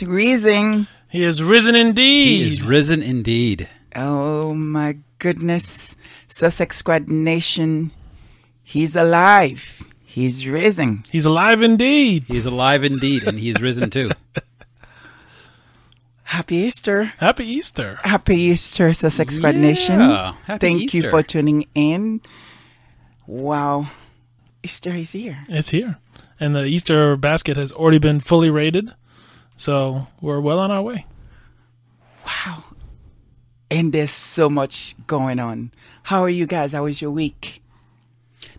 He's rising. He is risen indeed. He is risen indeed. Oh my goodness. Sussex Squad Nation. He's alive. He's risen. He's alive indeed. He's alive indeed, and he's risen too. Happy Easter. Happy Easter. Happy Easter, Sussex Squad Yeah. Nation. Happy Thank you for tuning in. Wow. Easter is here. It's here. And the Easter basket has already been fully raided. So we're well on our way. Wow. And there's so much going on. How are you guys? How was your week?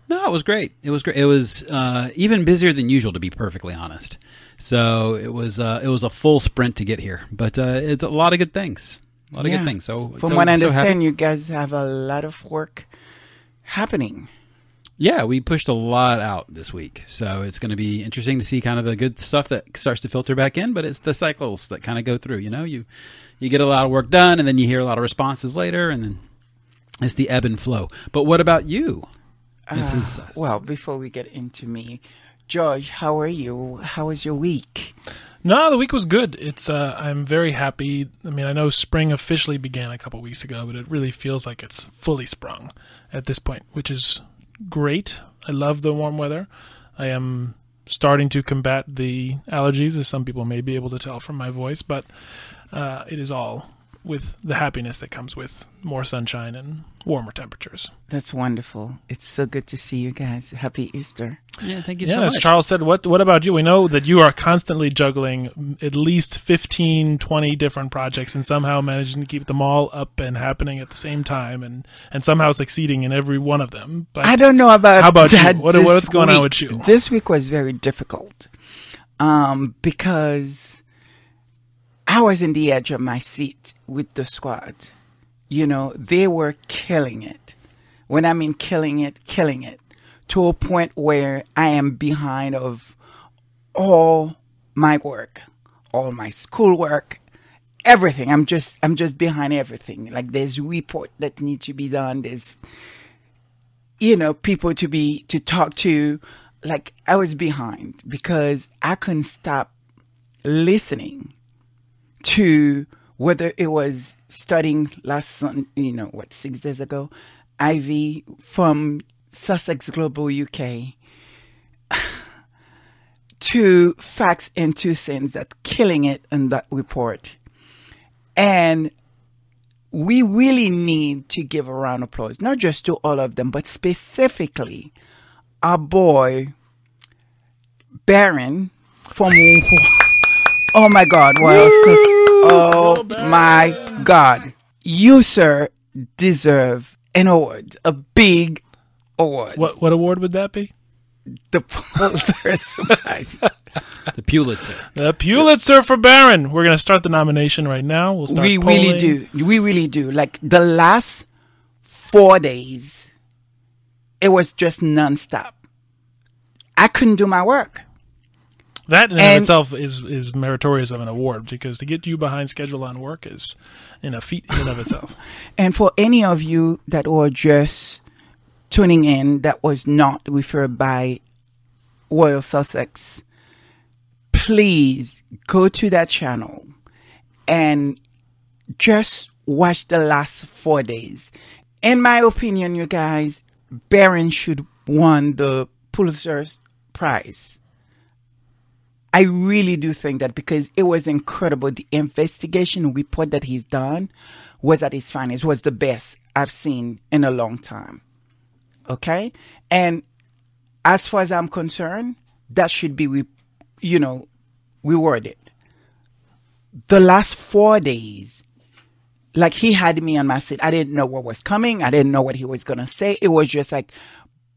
No, it was great. It was great. It was uh, even busier than usual, to be perfectly honest. So it was uh, it was a full sprint to get here, but uh, it's a lot of good things. A lot of good things. So From so- what I so happy- understand, you guys have a lot of work happening. Yeah, we pushed a lot out this week, so it's going to be interesting to see kind of the good stuff that starts to filter back in. But it's the cycles that kind of go through. You know, you you get a lot of work done, and then you hear a lot of responses later, and then it's the ebb and flow. But what about you? This is, uh, Well, before we get into me, George, how are you? How was your week? No, the week was good. It's uh, I'm very happy. I mean, I know spring officially began a couple weeks ago, but it really feels like it's fully sprung at this point, which is great. I love the warm weather. I am starting to combat the allergies, as some people may be able to tell from my voice, but uh, it is all with the happiness that comes with more sunshine and warmer temperatures. That's wonderful. It's so good to see you guys. Happy Easter. yeah, thank you Yeah, so much. Yeah, as. Charles said, what what about you? We know that you are constantly juggling at least 15, 20 different projects and somehow managing to keep them all up and happening at the same time and, and somehow succeeding in every one of them. But I don't know about How about you? What- what's going on with you? This week was very difficult um, because I was in the edge of my seat with the squad. You know, they were killing it. When I mean killing it, killing it to a point where I am behind of all my work, all my schoolwork, everything. I'm just I'm just behind everything. Like there's report that need to be done. There's you know, people to be to talk to. Like I was behind because I couldn't stop listening to whether it was studying last you know, what six days ago, Ivy from Sussex Global UK to facts and two cents that killing it in that report. And we really need to give a round of applause, not just to all of them, but specifically our boy Barron from Oh my God! Well, sis, oh my God! You sir deserve an award, a big award. what what award would that be? the Pulitzer Prize. the Pulitzer. The Pulitzer for Barron. We're going to start the nomination right now. We'll start we really do. We really do. Like the last four days, it was just nonstop. I couldn't do my work. That in and itself is is meritorious of an award because to get you behind schedule on work is in a feat in and of itself. And for any of you that were just tuning in that was not referred by Royal Sussex, please go to that channel and just watch the last four days. In my opinion, you guys, Barron should won the Pulitzer Prize. I really do think that because it was incredible. The investigation report that he's done was at its finest, was the best I've seen in a long time. Okay? And as far as I'm concerned, that should be, re- you know, rewarded. The last four days, like he had me on my seat. I didn't know what was coming. I didn't know what he was going to say. It was just like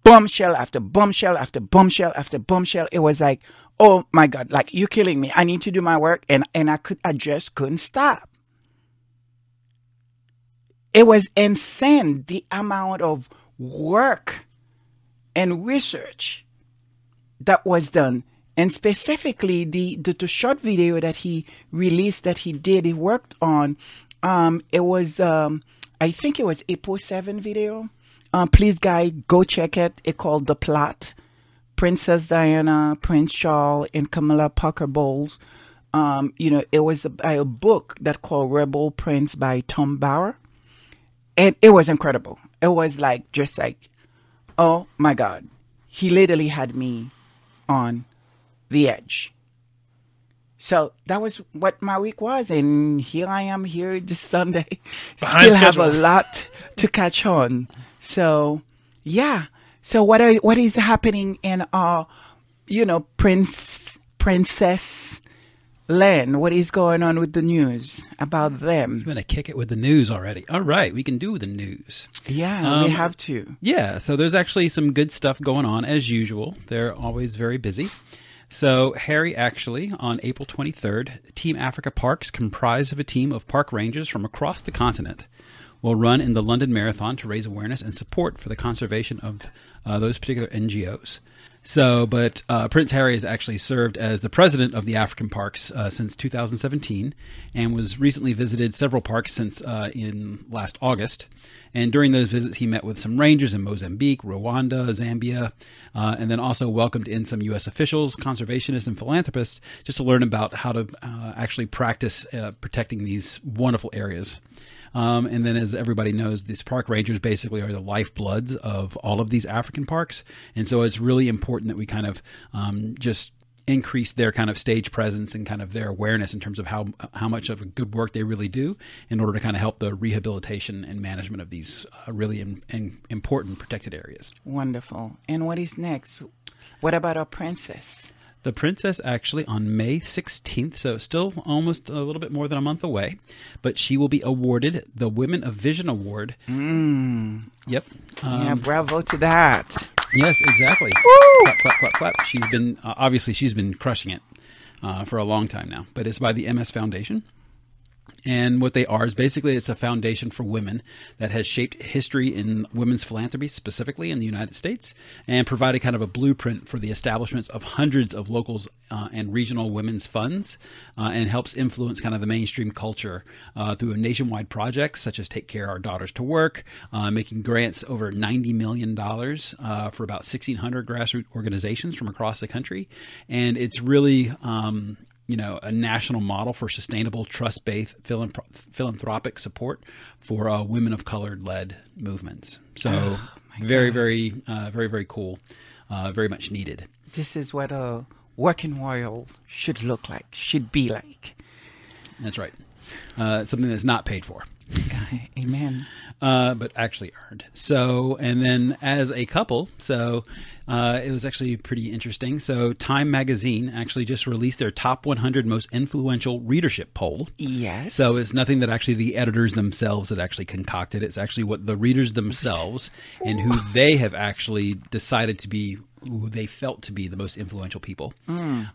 bombshell after bombshell after bombshell after bombshell. It was like, oh my God, like you're killing me. I need to do my work. And, and I could, I just couldn't stop. It was insane the amount of work and research that was done. And specifically the, the, the short video that he released that he did, he worked on, um, it was, um, I think it was April 7 video. Um, please guys, go check it. It called The Plot. Princess Diana, Prince Charles, and Camilla Parker Bowles um, you know, it was by a book that called Rebel Prince by Tom Bower. And it was incredible. It was like, just like, oh my God. He literally had me on the edge. So that was what my week was, and here I am here this Sunday. Behind Still have a lot to catch on. So yeah. So what are what is happening in our, you know, prince princess land? What is going on with the news about them? I'm going to kick it with the news already. All right, we can do the news. Yeah, we Um, have to. Yeah, so there's actually some good stuff going on as usual. They're always very busy. So, Harry actually, on April 23rd, Team Africa Parks, comprised of a team of park rangers from across the continent, will run in the London Marathon to raise awareness and support for the conservation of uh, those particular NGOs. So, but uh, Prince Harry has actually served as the president of the African parks uh, since 2017 and was recently visited several parks since uh, in last August. And during those visits, he met with some rangers in Mozambique, Rwanda, Zambia, uh, and then also welcomed in some U.S. officials, conservationists, and philanthropists just to learn about how to uh, actually practice uh, protecting these wonderful areas. Um, and then, as everybody knows, these park rangers basically are the lifebloods of all of these African parks. And so it's really important that we kind of um, just increase their kind of stage presence and kind of their awareness in terms of how how much of a good work they really do in order to kind of help the rehabilitation and management of these uh, really im- im- important protected areas. Wonderful. And what is next? What about our princess? The princess actually on May 16th, so still almost a little bit more than a month away, but she will be awarded the Women of Vision Award. Mm. Yep. Um, yeah, bravo to that. Yes, exactly. Clap, clap, clap, clap. She's been uh, obviously she's been crushing it uh, for a long time now, but it's by the MS Foundation. And what they are is basically it's a foundation for women that has shaped history in women's philanthropy, specifically in the United States, and provided kind of a blueprint for the establishments of hundreds of locals uh, and regional women's funds, uh, and helps influence kind of the mainstream culture uh, through a nationwide projects such as Take Care Our Daughters to Work, uh, making grants over $90 million uh, for about 1,600 grassroots organizations from across the country. And it's really. Um, you know, a national model for sustainable, trust-based philanthropic support for uh, women of color-led movements. So, very, very, uh, very, very cool. Uh, very much needed. This is what a working world should look like, should be like. That's right. Uh, something that's not paid for. Amen. uh, but actually earned. So, and then as a couple, so uh, it was actually pretty interesting. So, Time Magazine actually just released their top 100 most influential readership poll. Yes. So it's nothing that actually the editors themselves had actually concocted. It's actually what the readers themselves and who they have actually decided to be who they felt to be the most influential people.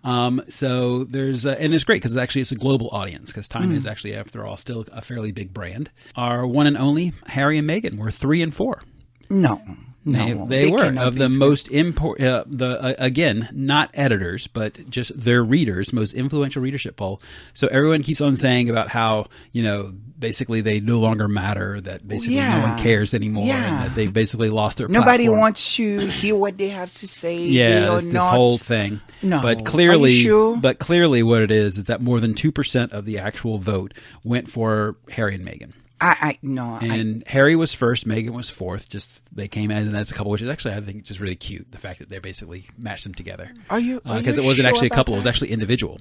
Um, so there's uh, and it's great because actually it's a global audience because Time is actually after all still a fairly big brand. Our one and only Harry and Meghan were three and four. no, They, no, they, were of the free. most import. Uh, the uh, again, not editors, but just their readers, most influential readership poll. So everyone keeps on saying about how you know basically they no longer matter, that basically no one cares anymore, Yeah. and that they've basically lost their. Nobody platform. wants to hear what they have to say. Yeah, this not- whole thing. No. but clearly, sure? but clearly, what it is is that more than two percent of the actual vote went for Harry and Meghan. I, I no. I, And Harry was first, Meghan was fourth. Just they came as and as a couple, which is actually I think just really cute. The fact that they basically matched them together. Are you- uh, Because you it wasn't sure actually a about couple; it was actually individual.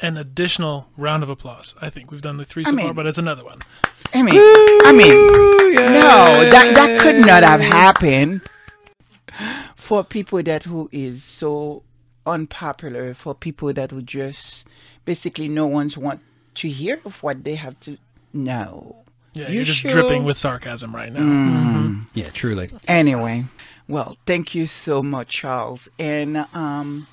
An additional round of applause. I think we've done the three so I mean- far, but it's another one. I mean, I mean, no, that that could not have happened for people that who is so unpopular. For people that would just basically no one's want to hear of what they have to know. Yeah, You you're just sure? dripping with sarcasm right now. Mm. Yeah, truly. Anyway, well, thank you so much, Charles. And um,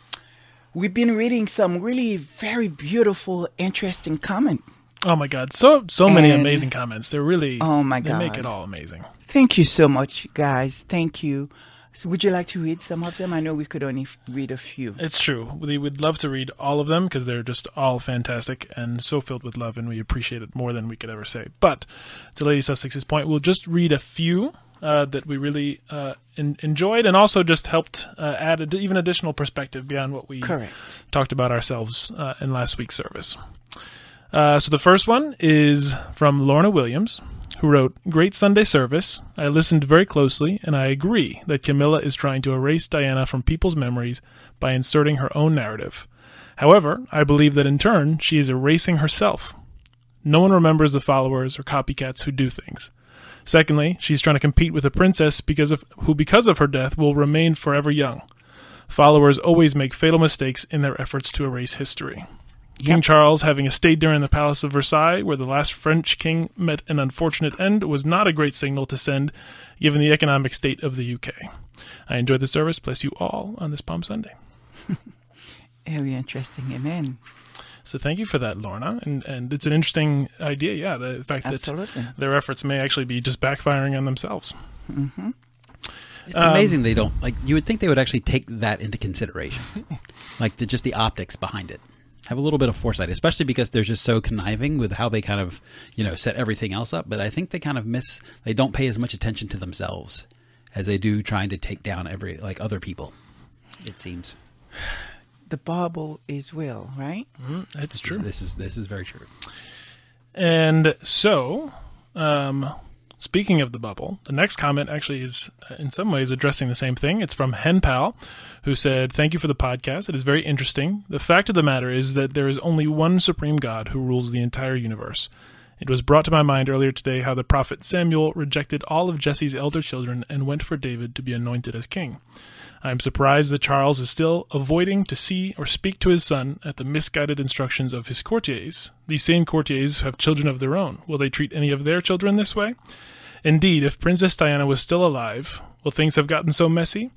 we've been reading some really very beautiful, interesting comment. Oh my god, so so many And- amazing comments. They're really Oh my they make it all amazing. Thank you so much, guys. Thank you. So would you like to read some of them? I know we could only f- read a few. It's true. We would love to read all of them because they're just all fantastic and so filled with love, and we appreciate it more than we could ever say. But to Lady Sussex's point, we'll just read a few uh, that we really uh, en- enjoyed, and also just helped uh, add ad- even additional perspective beyond what we Correct. talked about ourselves uh, in last week's service. Uh, so the first one is from Lorna Williams, who wrote, Great Sunday service. I listened very closely, and I agree that Camilla is trying to erase Diana from people's memories by inserting her own narrative. However, I believe that in turn, she is erasing herself. No one remembers the followers or copycats who do things. Secondly, she's trying to compete with a princess because of who because of her death will remain forever young. Followers always make fatal mistakes in their efforts to erase history. King Yep. Charles having a state dinner in the Palace of Versailles, where the last French king met an unfortunate end, was not a great signal to send, given the economic state of the UK. I enjoyed the service. Bless you all on this Palm Sunday. Very interesting. Amen. So thank you for that, Lorna. And and it's an interesting idea. Yeah, the fact Absolutely. that their efforts may actually be just backfiring on themselves. It's Um, amazing they don't like. You would think they would actually take that into consideration, like the, just the optics behind it. Have a little bit of foresight, especially because they're just so conniving with how they kind of you know set everything else up. But I think they kind of miss. They don't pay as much attention to themselves as they do trying to take down every like other people. It seems. The Bible is real, right? It's This true. is, this is this is very true. And so, um, speaking of the bubble, the next comment actually is uh, in some ways addressing the same thing. It's from Henpal, who said, Thank you for the podcast. It is very interesting. The fact of the matter is that there is only one supreme God who rules the entire universe. It was brought to my mind earlier today how the prophet Samuel rejected all of Jesse's elder children and went for David to be anointed as king. I am surprised that Charles is still avoiding to see or speak to his son at the misguided instructions of his courtiers. These same courtiers have children of their own. Will they treat any of their children this way? Indeed, if Princess Diana was still alive, will things have gotten so messy?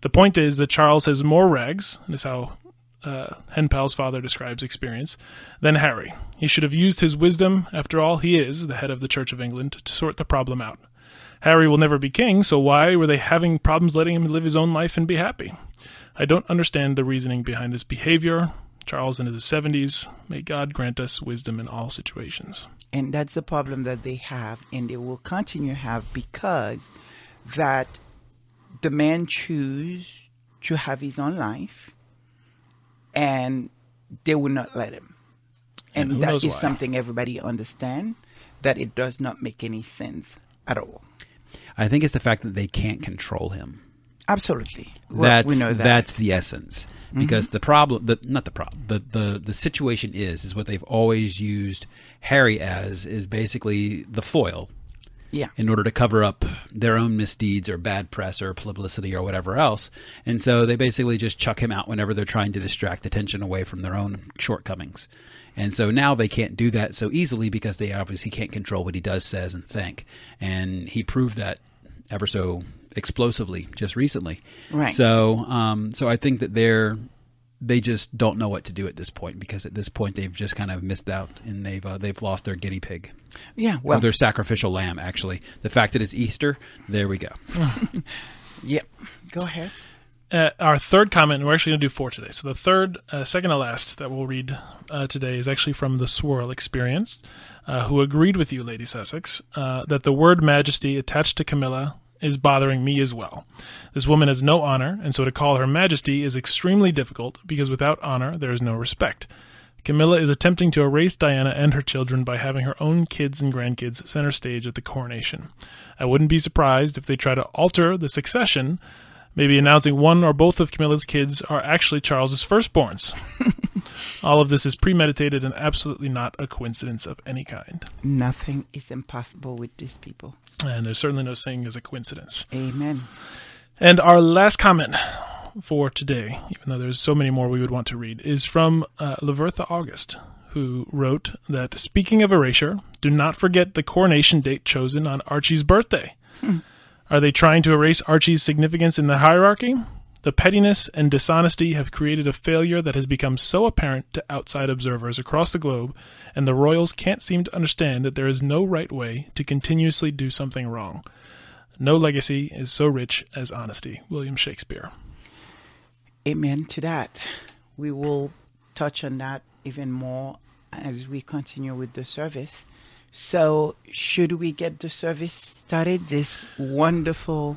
The point is that Charles has more rags, is how uh, Henpal's father describes experience, than Harry. He should have used his wisdom. After all, he is the head of the Church of England to sort the problem out. Harry will never be king, so why were they having problems letting him live his own life and be happy? I don't understand the reasoning behind this behavior. Charles in his 70s. May God grant us wisdom in all situations. And that's the problem that they have, and they will continue to have because that the man choose to have his own life, and they will not let him. And And, who that knows is why. something everybody understand that it does not make any sense at all. I think it's the fact that they can't control him. Absolutely, Well, that's we know that. Mm-hmm. that's the essence because the problem the not the problem the, the the situation is is what they've always used Harry as is basically the foil yeah. in order to cover up their own misdeeds or bad press or publicity or whatever else and so they basically just chuck him out whenever they're trying to distract attention away from their own shortcomings and so now they can't do that so easily because they obviously can't control what he does says and think and he proved that ever so explosively just recently Right. so um so i think that they're they just don't know what to do at this point because at this point they've just kind of missed out and they've uh, they've lost their guinea pig Yeah, well, well, their sacrificial lamb. Actually, the fact that it's Easter, there we go. yeah. Go ahead. Uh, our third comment, and we're actually going to do four today. So the third, uh, second to last that we'll read uh, today is actually from the Swirl Experience, uh, who agreed with you, Lady Sussex, uh, that the word majesty attached to Camilla is bothering me as well. This woman has no honor, and so to call her majesty is extremely difficult because without honor there is no respect. Camilla is attempting to erase Diana and her children by having her own kids and grandkids center stage at the coronation. I wouldn't be surprised if they try to alter the succession, maybe announcing one or both of Camilla's kids are actually Charles's firstborns. All of this is premeditated and absolutely not a coincidence of any kind. Nothing is impossible with these people. And there's certainly no saying as a coincidence. Amen. And our last comment for today, even though there's so many more we would want to read, is from uh, Lavertha August, who wrote that speaking of erasure, do not forget the coronation date chosen on Archie's birthday. Are they trying to erase Archie's significance in the hierarchy? The pettiness and dishonesty have created a failure that has become so apparent to outside observers across the globe, and the royals can't seem to understand that there is no right way to continuously do something wrong. No legacy is so rich as honesty. William Shakespeare. Amen to that. We will touch on that even more as we continue with the service. So, should we get the service started? This wonderful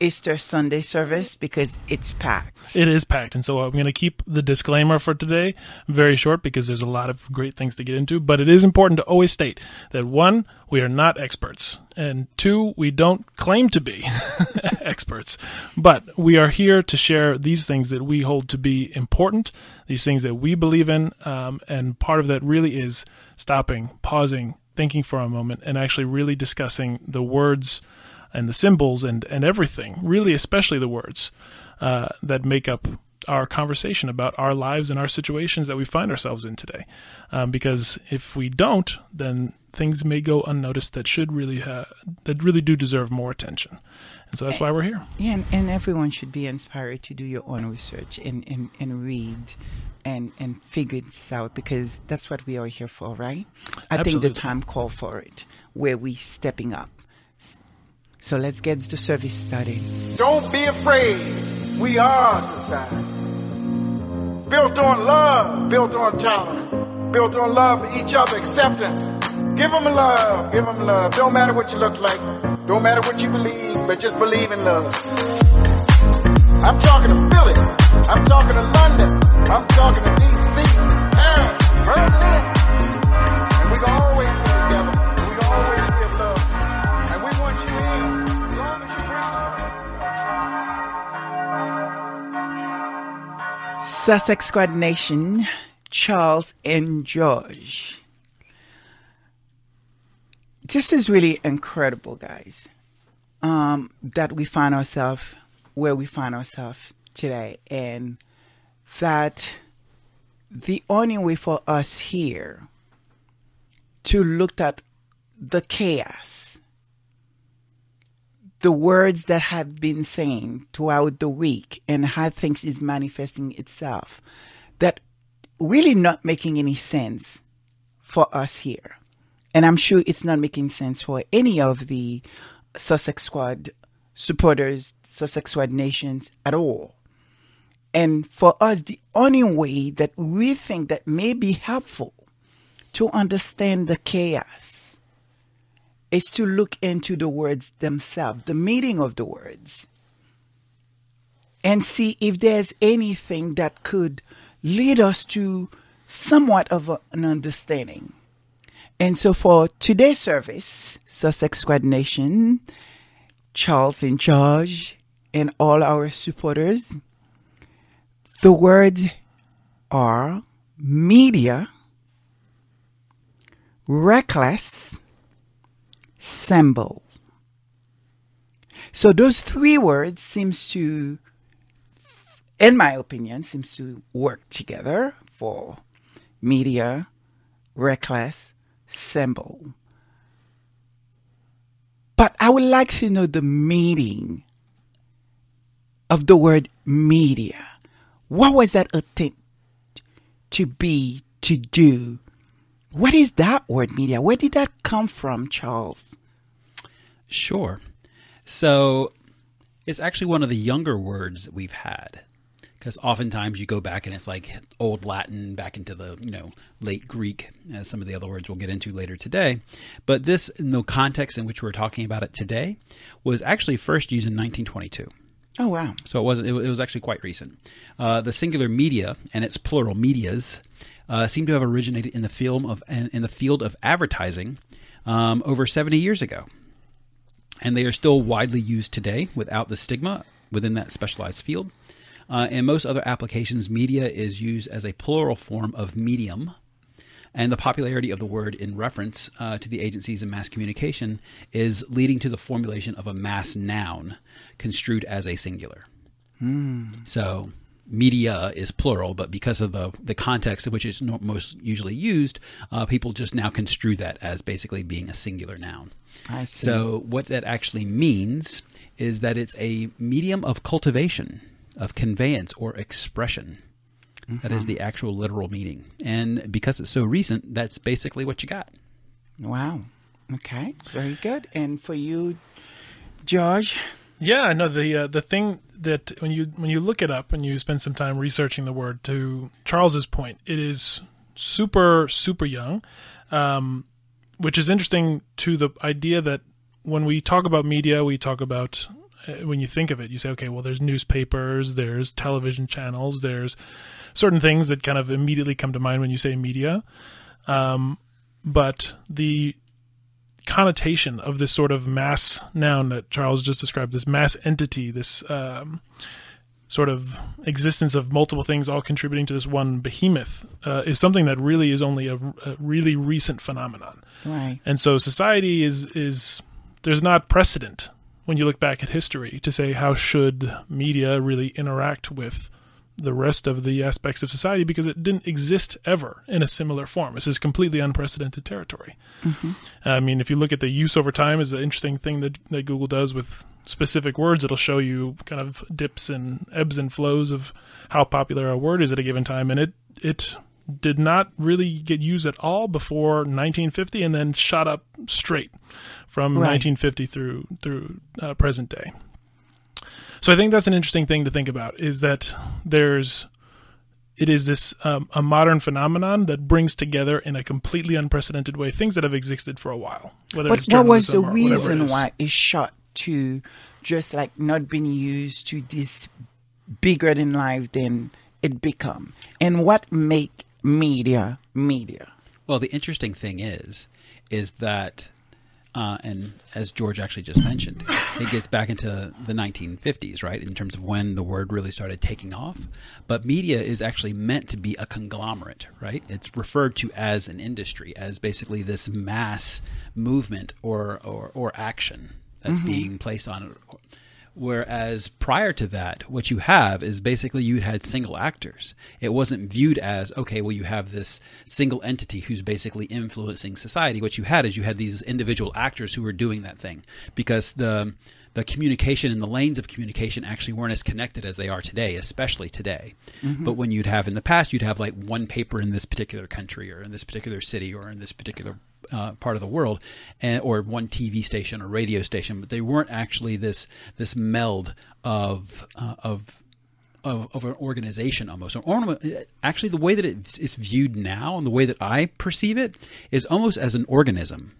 Easter Sunday service because it's packed. It is packed, and so I'm going to keep the disclaimer for today very short because there's a lot of great things to get into. But it is important to always state that one, we are not experts, and two, we don't claim to be experts, but we are here to share these things that we hold to be important, these things that we believe in, um, and part of that really is stopping, pausing, thinking for a moment, and actually really discussing the words and the symbols and, and everything, really, especially the words uh, that make up our conversation about our lives and our situations that we find ourselves in today. Um, because if we don't, then things may go unnoticed that should really ha- that really do deserve more attention. And so that's why we're here. Yeah, and, and everyone should be inspired to do your own research and, and, and read and, and figure this out because that's what we are here for, right? I think the time called for it, where we stepping up. So let's get the service started. Don't be afraid. We are society. Built on love, built on tolerance, built on love for each other, acceptance. Give them love, give them love. Don't matter what you look like, don't matter what you believe, but just believe in love. I'm talking to Philly. I'm talking to London. I'm talking to DC, Paris, Berlin. And we can always Sussex Squad Nation, Charles and George. This is really incredible, guys. Um, that we find ourselves where we find ourselves today, and that the only way for us here to look at the chaos, the words that have been saying throughout the week, and how things is manifesting itself, that really not making any sense for us here. And I'm sure it's not making sense for any of the Sussex Squad supporters, Sussex Squad nations at all. And for us, the only way that we think that may be helpful to understand the chaos is to look into the words themselves, the meaning of the words, and see if there's anything that could lead us to somewhat of a- an understanding. And so for today's service, Sussex Squad Nation, Charles in charge, and all our supporters, the words are media, reckless, symbol. So those three words seems to, in my opinion, seems to work together for media, reckless, symbol. But I would like to know the meaning of the word media. What was that attempt to be, to do? What is that word media? Where did that come from, Charles? Sure. So it's actually one of the younger words that we've had. Because oftentimes you go back and it's like old Latin back into the you know late Greek, as some of the other words we'll get into later today. But this, in the context in which we're talking about it today, was actually first used in 1922. Oh, wow. So it wasn't. It, it was actually quite recent. Uh, the singular media and its plural medias uh, seem to have originated in the film of in the field of advertising um, over 70 years ago, and they are still widely used today without the stigma within that specialized field. Uh, in most other applications, media is used as a plural form of medium, and the popularity of the word in reference uh, to the agencies in mass communication is leading to the formulation of a mass noun construed as a singular. So media is plural, but because of the the context in which it's most usually used, uh, people just now construe that as basically being a singular noun. I see. So what that actually means is that it's a medium of cultivation, of conveyance or expression. That is the actual literal meaning. And because it's so recent, that's basically what you got. Wow. Okay. Very good. And for you, George? Yeah, no. The uh, the thing that when you when you look it up and you spend some time researching the word, to Charles's point, it is super super young. Um, which is interesting to the idea that when we talk about media, we talk about uh, when you think of it, you say, okay, well, there's newspapers, there's television channels, there's certain things that kind of immediately come to mind when you say media. Um, but the connotation of this sort of mass noun that Charles just described, this mass entity, this um, sort of existence of multiple things all contributing to this one behemoth, uh, is something that really is only a, a really recent phenomenon. Right. And so society is is there's not precedent when you look back at history to say how should media really interact with the rest of the aspects of society because it didn't exist ever in a similar form. This is completely unprecedented territory. I mean, if you look at the use over time, is an interesting thing that, that Google does with specific words. It'll show you kind of dips and ebbs and flows of how popular a word is at a given time, and it it did not really get used at all before 1950, and then shot up straight from Right. 1950 through through uh, present day. So I think that's an interesting thing to think about is that there's it is this um, a modern phenomenon that brings together in a completely unprecedented way things that have existed for a while. Whether But it's what was the journalism or whatever it reason why it shot to just like not being used to this bigger than life than it become? And what make media media? Well, the interesting thing is, is that, uh, and as George actually just mentioned, it gets back into the 1950s, right, in terms of when the word really started taking off. But media is actually meant to be a conglomerate, right? It's referred to as an industry, as basically this mass movement or or, or action that's being placed on it. Whereas prior to that, what you have is basically you had single actors. It wasn't viewed as, okay, well, you have this single entity who's basically influencing society. What you had is you had these individual actors who were doing that thing because the the communication and the lanes of communication actually weren't as connected as they are today, especially today. Mm-hmm. But when you'd have in the past, you'd have like one paper in this particular country or in this particular city or in this particular uh, part of the world, and, or one TV station or radio station, but they weren't actually this this meld of uh, of of, of an organization almost. An actually, the way that it is viewed now and the way that I perceive it is almost as an organism.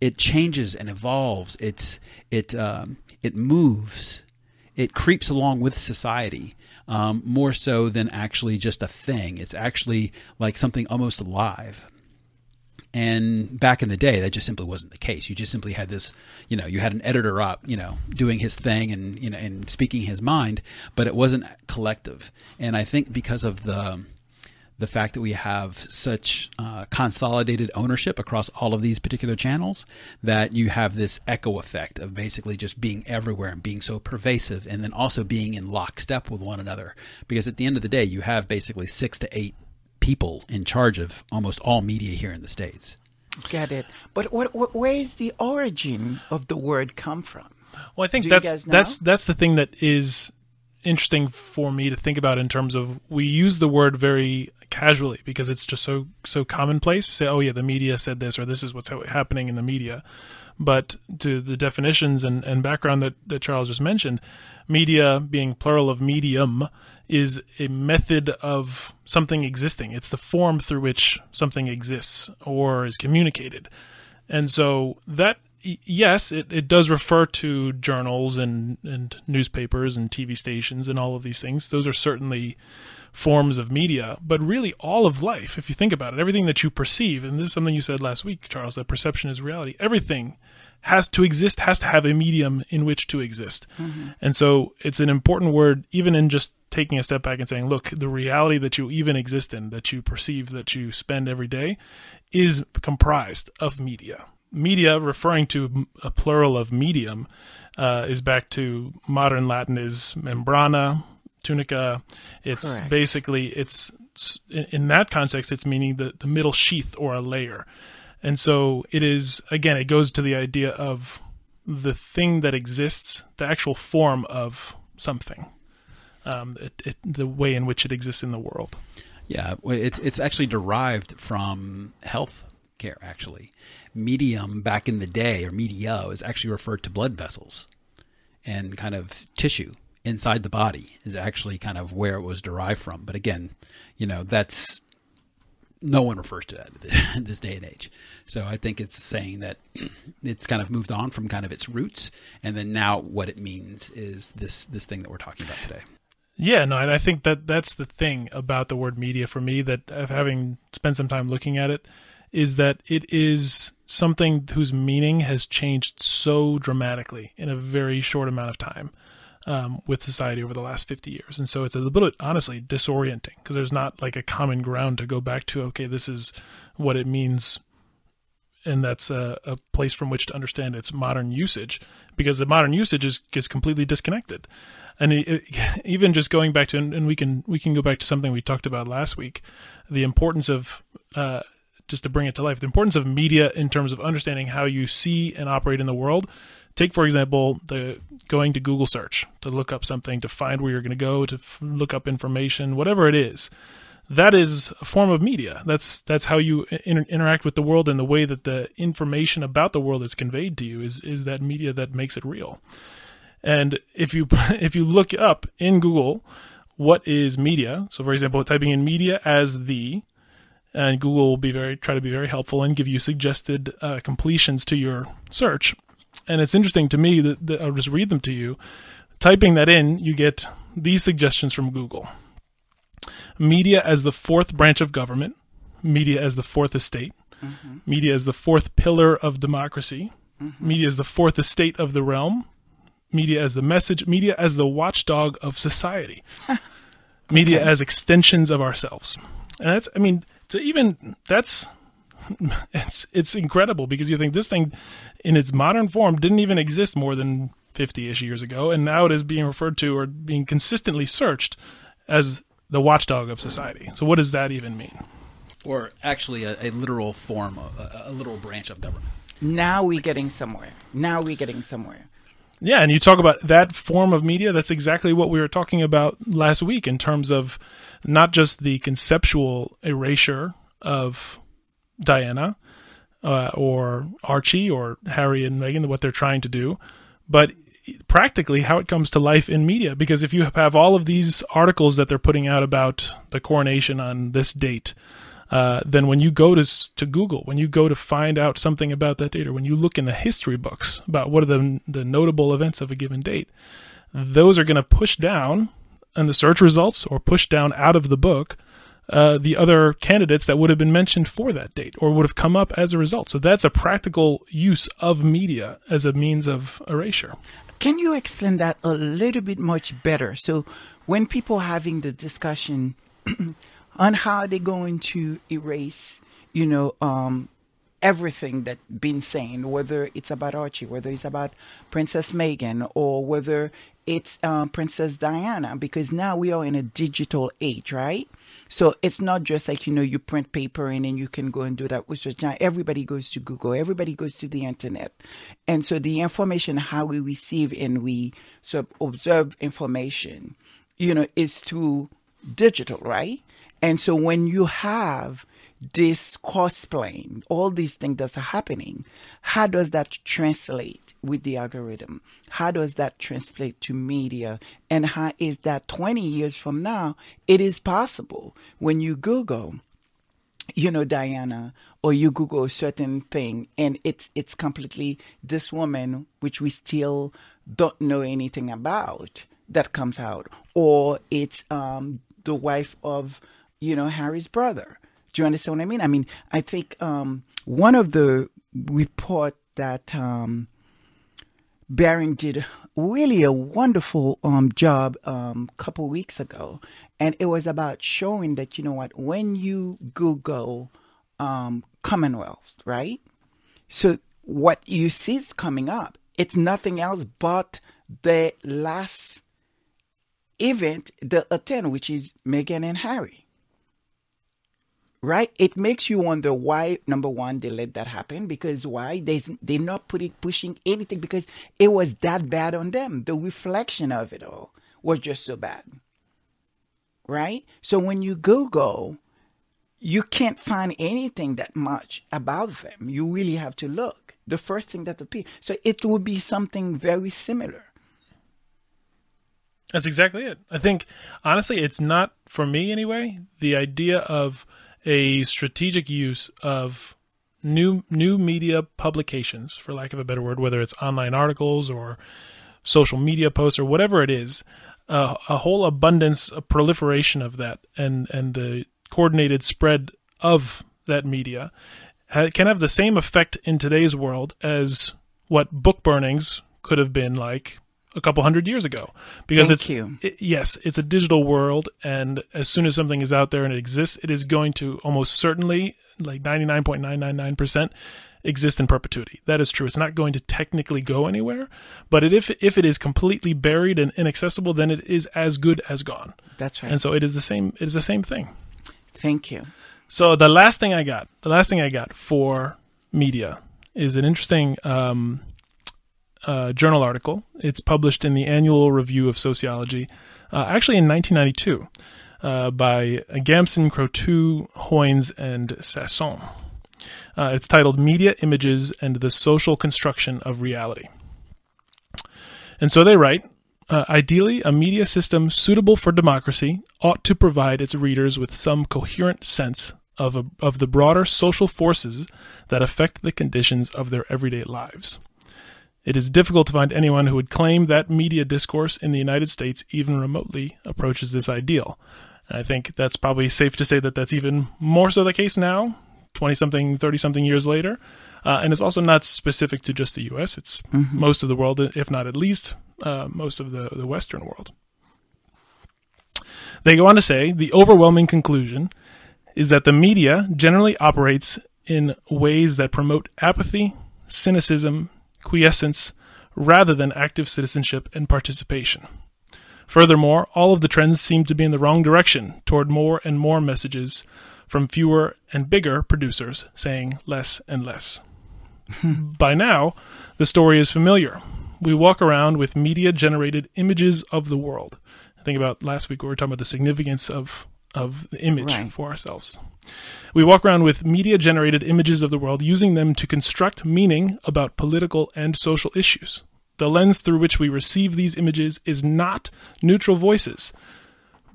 It changes and evolves. It's it um, it moves. It creeps along with society um, more so than actually just a thing. It's actually like something almost alive. And back in the day, that just simply wasn't the case. You just simply had this, you know, you had an editor up, you know, doing his thing and you know and speaking his mind, but it wasn't collective. And I think because of the the fact that we have such uh, consolidated ownership across all of these particular channels, that you have this echo effect of basically just being everywhere and being so pervasive, and then also being in lockstep with one another. Because at the end of the day, you have basically six to eight people in charge of almost all media here in the states. Get it? But what, what where is the origin of the word come from? Well, I think Do that's that's that's the thing that is interesting for me to think about in terms of we use the word very casually because it's just so so commonplace. Say, oh yeah, the media said this or this is what's happening in the media. But to the definitions and, and background that, that Charles just mentioned, media being plural of medium is a method of something existing. It's the form through which something exists or is communicated. And so that yes, it, it does refer to journals and, and newspapers and TV stations and all of these things. Those are certainly forms of media, but really all of life, if you think about it, everything that you perceive, and this is something you said last week, Charles, that perception is reality. Everything has to exist, has to have a medium in which to exist. And so it's an important word, even in just taking a step back and saying, look, the reality that you even exist in, that you perceive, that you spend every day, is comprised of media. Media, referring to a plural of medium, uh, is back to modern Latin is membrana, tunica. It's Correct. basically it's in, in that context, it's meaning the the middle sheath or a layer, and so it is again. It goes to the idea of the thing that exists, the actual form of something, um, it, it, the way in which it exists in the world. Yeah, it's it's actually derived from health care. Actually, medium back in the day or media is actually referred to blood vessels and kind of tissue inside the body is actually kind of where it was derived from. But again, you know that's no one refers to that in this day and age. So I think it's saying that it's kind of moved on from kind of its roots, and then now what it means is this this thing that we're talking about today. Yeah, no, and I think that that's the thing about the word media for me that uh, having spent some time looking at it is that it is something whose meaning has changed so dramatically in a very short amount of time um, with society over the last 50 years. And so it's a little bit, honestly, disorienting because there's not like a common ground to go back to, okay, this is what it means. And that's a, a place from which to understand its modern usage because the modern usage is, is completely disconnected. And it, it, even just going back to, and, and, we can, we can go back to something we talked about last week, the importance of, uh, just to bring it to life, the importance of media in terms of understanding how you see and operate in the world. Take, for example, the going to Google search to look up something, to find where you're going to go, to f- look up information, whatever it is. That is a form of media. That's that's how you inter- interact with the world, and the way that the information about the world is conveyed to you is is that media that makes it real. And if you if you look up in Google what is media, so for example, typing in media as the and Google will be very try to be very helpful and give you suggested uh, completions to your search. And it's interesting to me that, that I'll just read them to you. Typing that in, you get these suggestions from Google: media as the fourth branch of government, media as the fourth estate, mm-hmm. media as the fourth pillar of democracy, mm-hmm. media as the fourth estate of the realm, media as the message, media as the watchdog of society, okay. media as extensions of ourselves. And that's, I mean, to even that's it's it's incredible because you think this thing in its modern form didn't even exist more than 50ish years ago and now it is being referred to or being consistently searched as the watchdog of society. So what does that even mean? Or actually a, a literal form a, a literal branch of government. Now we're getting somewhere. Now we're getting somewhere. Yeah, and you talk about that form of media. That's exactly what we were talking about last week in terms of not just the conceptual erasure of Diana uh, or Archie or Harry and Meghan, what they're trying to do, but practically how it comes to life in media. Because if you have all of these articles that they're putting out about the coronation on this date, uh, then when you go to to Google, when you go to find out something about that date, or when you look in the history books about what are the the notable events of a given date, those are going to push down in the search results or push down out of the book uh, the other candidates that would have been mentioned for that date or would have come up as a result. So that's a practical use of media as a means of erasure. Can you explain that a little bit much better? So when people having the discussion on how they're going to erase, you know, um, everything that's been saying, whether it's about Archie, whether it's about Princess Meghan, or whether it's um, Princess Diana, because now we are in a digital age, right? So it's not just like, you know, you print paper and then you can go and do that research. Now everybody goes to Google, everybody goes to the internet. And so the information, how we receive and we sort of observe information, you know, is through digital, right? And so when you have this cosplaying, all these things that's happening, how does that translate with the algorithm? How does that translate to media? And how is that 20 years from now, it is possible when you Google, you know, Diana, or you Google a certain thing and it's, it's completely this woman, which we still don't know anything about that comes out, or it's, um, the wife of, you know, Harry's brother. Do you understand what I mean? I mean, I think um, one of the report that um, Barron did really a wonderful um, job a um, couple weeks ago, and it was about showing that you know what when you Google um, Commonwealth, right? So what you see is coming up. It's nothing else but the last event they attend, which is Meghan and Harry right? It makes you wonder why, number one, they let that happen because why? They, they're not putting, pushing anything because it was that bad on them. The reflection of it all was just so bad, right? So when you Google, you can't find anything that much about them. You really have to look. The first thing that appears. So it would be something very similar. That's exactly it. I think, honestly, it's not, for me anyway, the idea of a strategic use of new new media publications, for lack of a better word, whether it's online articles or social media posts or whatever it is, uh, a whole abundance, a proliferation of that, and and the coordinated spread of that media can have the same effect in today's world as what book burnings could have been like a couple hundred years ago because Thank it's you. it- yes it's a digital world and as soon as something is out there and it exists it is going to almost certainly like 99.999% exist in perpetuity that is true it's not going to technically go anywhere but it, if if it is completely buried and inaccessible then it is as good as gone That's right. and so it is the same it is the same thing Thank you. so the last thing I got, the last thing I got for media is an interesting um, uh, journal article. It's published in the Annual Review of Sociology, uh, actually in 1992, uh, by Gamson, Croteau, Hoynes, and Sasson. Uh, it's titled "Media Images and the Social Construction of Reality." And so they write uh, ideally, a media system suitable for democracy ought to provide its readers with some coherent sense of, a, of the broader social forces that affect the conditions of their everyday lives. It is difficult to find anyone who would claim that media discourse in the United States even remotely approaches this ideal. And I think that's probably safe to say that that's even more so the case now, 20 something, 30 something years later. Uh, and it's also not specific to just the U.S., it's most of the world, if not at least uh, most of the, the Western world. They go on to say the overwhelming conclusion is that the media generally operates in ways that promote apathy, cynicism, quiescence, rather than active citizenship and participation. Furthermore, all of the trends seem to be in the wrong direction toward more and more messages from fewer and bigger producers saying less and less. Hmm. By now, the story is familiar. We walk around with media generated images of the world. Think about last week we were talking about the significance of of the image Right. for ourselves. We walk around with media generated images of the world, using them to construct meaning about political and social issues. The lens through which we receive these images is not neutral voices,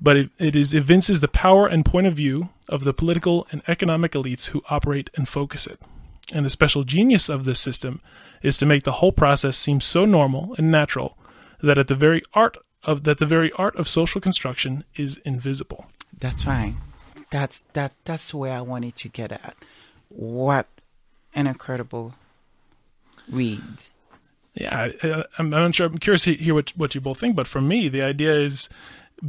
but it, it is evinces the power and point of view of the political and economic elites who operate and focus it. And the special genius of this system is to make the whole process seem so normal and natural that at the very art of that the very art of social construction is invisible. That's right. That's that. That's where I wanted to get at. What an incredible read. Yeah, I, not sure. I'm curious to hear what what you both think. But for me, the idea is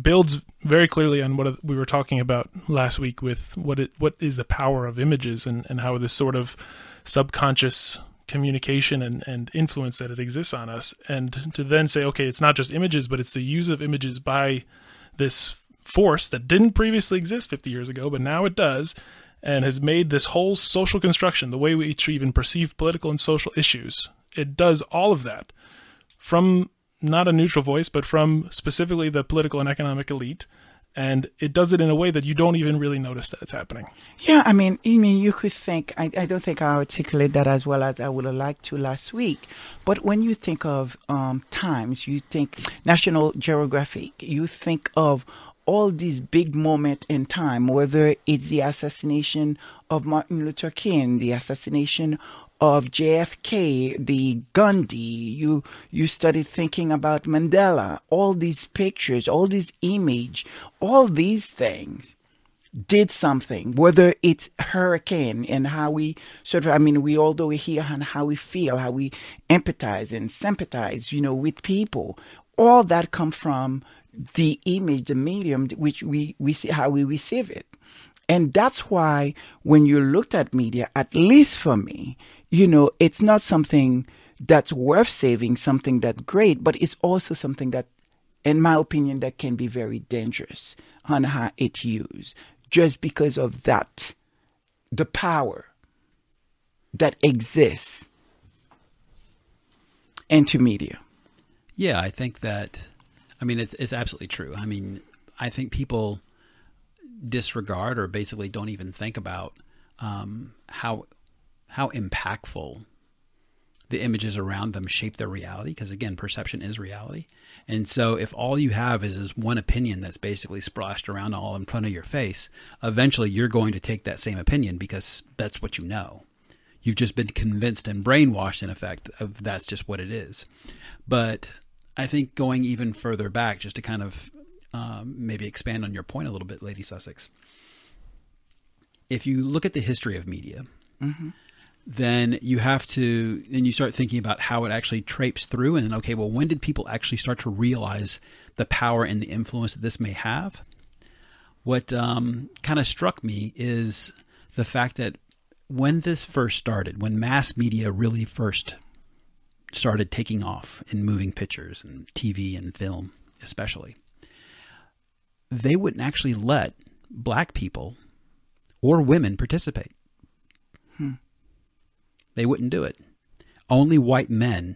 builds very clearly on what we were talking about last week with what it what is the power of images and and how this sort of subconscious communication and, and influence that it exists on us and to then say okay it's not just images but it's the use of images by this force that didn't previously exist 50 years ago but now it does and has made this whole social construction the way we even perceive political and social issues it does all of that from not a neutral voice, but from specifically the political and economic elite. And it does it in a way that you don't even really notice that it's happening. Yeah, I mean, I mean, you could think. I, I don't think I articulate that as well as I would have liked to last week. But when you think of um, Times, you think National Geographic, you think of all these big moments in time, whether it's the assassination of Martin Luther King, the assassination of JFK, the Gandhi, you you started thinking about Mandela, all these pictures, all these image, all these things did something, whether it's hurricane and how we sort of, I mean, we all do it here and how we feel, how we empathize and sympathize, you know, with people. All that come from the image, the medium, which we, we see how we receive it. And that's why when you looked at media, at least for me, you know, it's not something that's worth saving, something that's great, but it's also something that, in my opinion, that can be very dangerous on how it's used, just because of that, the power that exists into media. Yeah, I think that. I mean, it's it's absolutely true. I mean, I think people disregard or basically don't even think about um, how how impactful the images around them shape their reality because again perception is reality. And so if all you have is, is one opinion that's basically splashed around all in front of your face eventually you're going to take that same opinion because that's what you know. You've just been convinced and brainwashed in effect of that's just what it is. But i think going even further back just to kind of um, maybe expand on your point a little bit lady sussex. If you look at the history of media then you have to then you start thinking about how it actually traipsed through and then okay well when did people actually start to realize the power and the influence that this may have? What um, kind of struck me is the fact that when this first started when mass media really first started taking off in moving pictures and tv and film especially they wouldn't actually let black people or women participate they wouldn't do it. Only white men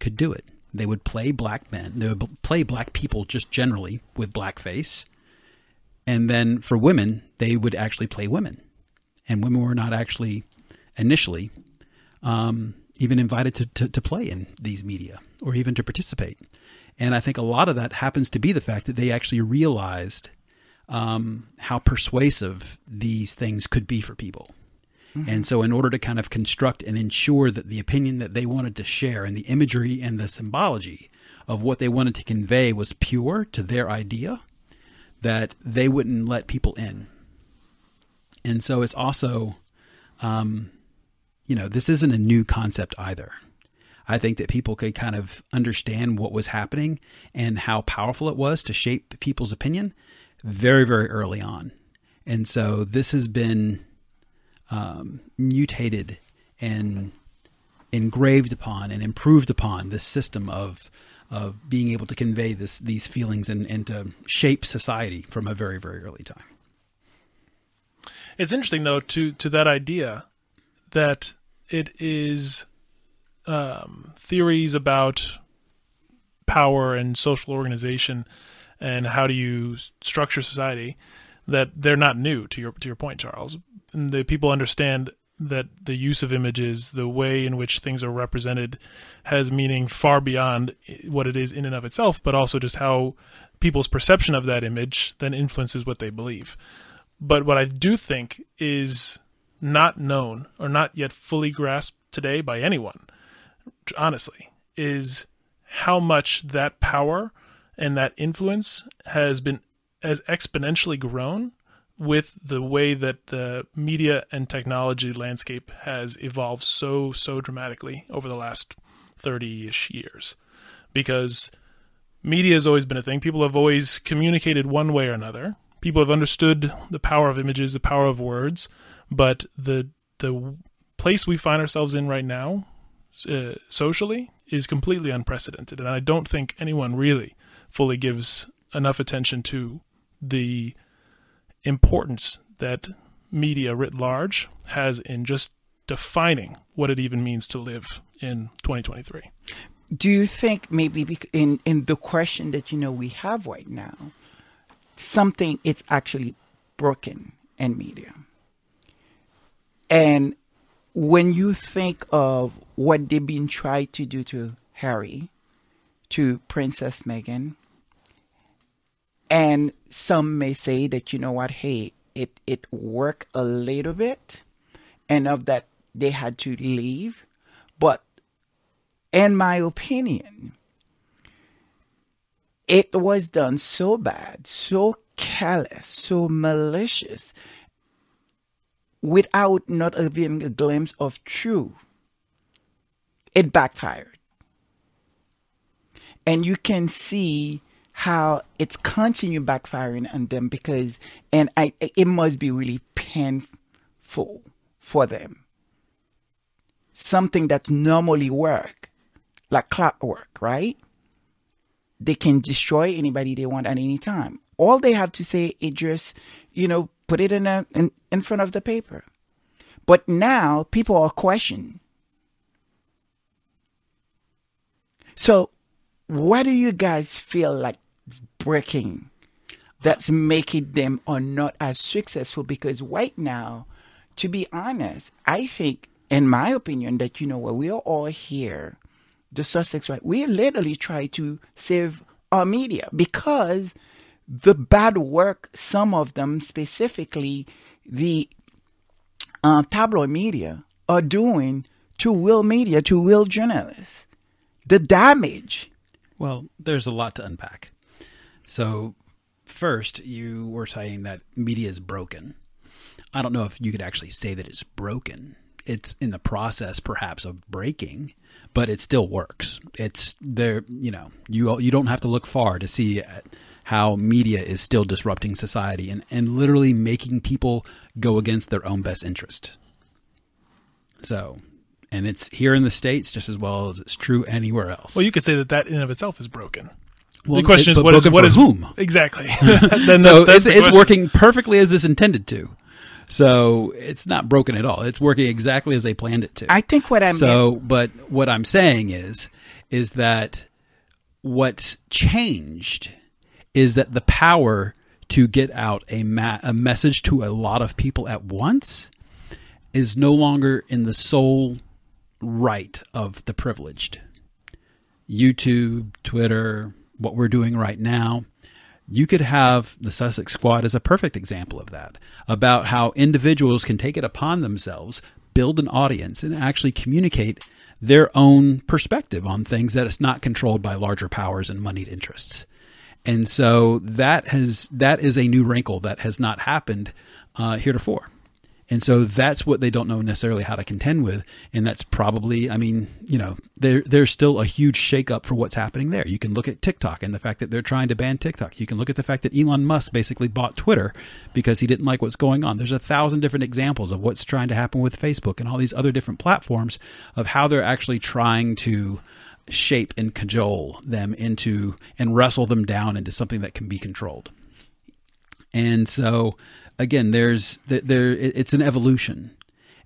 could do it. They would play black men. They would play black people just generally with blackface. And then for women, they would actually play women. And women were not actually initially um, even invited to, to, to play in these media or even to participate. And I think a lot of that happens to be the fact that they actually realized um, how persuasive these things could be for people. And so, in order to kind of construct and ensure that the opinion that they wanted to share and the imagery and the symbology of what they wanted to convey was pure to their idea, that they wouldn't let people in. And so, it's also, um, you know, this isn't a new concept either. I think that people could kind of understand what was happening and how powerful it was to shape people's opinion very, very early on. And so, this has been um, mutated and engraved upon and improved upon this system of of being able to convey this these feelings and, and to shape society from a very very early time. It's interesting though to to that idea that it is um, theories about power and social organization and how do you structure society that they're not new to your to your point, Charles. And the people understand that the use of images, the way in which things are represented, has meaning far beyond what it is in and of itself, but also just how people's perception of that image then influences what they believe. But what I do think is not known or not yet fully grasped today by anyone, honestly, is how much that power and that influence has been as exponentially grown with the way that the media and technology landscape has evolved so so dramatically over the last 30ish years. Because media has always been a thing. People have always communicated one way or another. People have understood the power of images the power of words but the the place we find ourselves in right now uh, socially is completely unprecedented and i don't think anyone really fully gives enough attention to the importance that media writ large has in just defining what it even means to live in 2023. Do you think maybe in in the question that you know we have right now, something it's actually broken in media, and when you think of what they've been trying to do to Harry, to Princess Meghan, and some may say that you know what, hey, it it worked a little bit, and of that they had to leave, but in my opinion, it was done so bad, so callous, so malicious, without not having a glimpse of truth. It backfired. And you can see how it's continued backfiring on them because, and I, it must be really painful for them. Something that normally work like clockwork, right? They can destroy anybody they want at any time. All they have to say is just, you know, put it in a, in, in front of the paper. But now people are questioning. So, what do you guys feel like breaking that's making them or not as successful? Because right now, to be honest, I think in my opinion, that you know what we are all here, the Sussex right, we literally try to save our media because the bad work, some of them specifically, the uh, tabloid media are doing to real media, to real journalists. The damage. Well, there's a lot to unpack. So, first, you were saying that media is broken. I don't know if you could actually say that it's broken. It's in the process, perhaps, of breaking, but it still works. It's there. You know, you you don't have to look far to see how media is still disrupting society and, and literally making people go against their own best interest. So, and it's here in the states just as well as it's true anywhere else. Well, you could say that that in of itself is broken. Well, the question it- is, but what is broken what for is whom? exactly? then so that's, that's it's, it's working perfectly as it's intended to. So it's not broken at all. It's working exactly as they planned it to. I think what I'm so, but what I'm saying is, is that what's changed is that the power to get out a ma- a message to a lot of people at once is no longer in the sole right of the privileged. YouTube, Twitter, what we're doing right now, you could have the Sussex Squad as a perfect example of that about how individuals can take it upon themselves, build an audience, and actually communicate their own perspective on things that is not controlled by larger powers and moneyed interests. And so that has that is a new wrinkle that has not happened uh, heretofore. And so that's what they don't know necessarily how to contend with. And that's probably, I mean, you know, there there's still a huge shakeup for what's happening there. You can look at TikTok and the fact that they're trying to ban TikTok. You can look at the fact that Elon Musk basically bought Twitter because he didn't like what's going on. There's a thousand different examples of what's trying to happen with Facebook and all these other different platforms of how they're actually trying to shape and cajole them into and wrestle them down into something that can be controlled. And so again, there's there it's an evolution.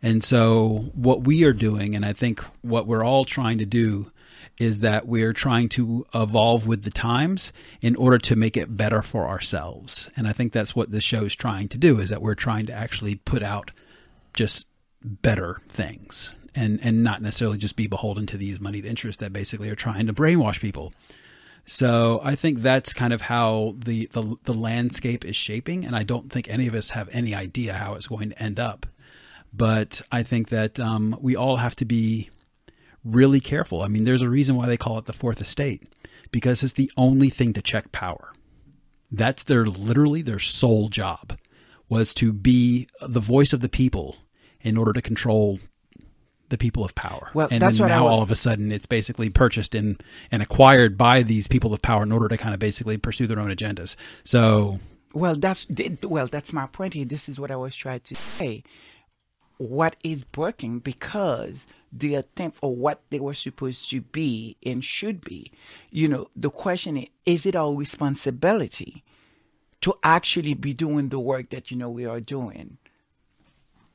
And so what we are doing and I think what we're all trying to do is that we're trying to evolve with the times in order to make it better for ourselves. And I think that's what show is trying to do is that we're trying to actually put out just better things and and not necessarily just be beholden to these moneyed interests that basically are trying to brainwash people. So I think that's kind of how the, the the landscape is shaping, and I don't think any of us have any idea how it's going to end up. But I think that um, we all have to be really careful. I mean, there's a reason why they call it the fourth estate because it's the only thing to check power. That's their literally their sole job was to be the voice of the people in order to control the people of power. Well, and that's then now all of a sudden it's basically purchased and, and acquired by these people of power in order to kind of basically pursue their own agendas. So Well, that's well, that's my point here. This is what I was trying to say. What is working because the attempt or what they were supposed to be and should be, you know, the question is: Is it our responsibility to actually be doing the work that you know we are doing?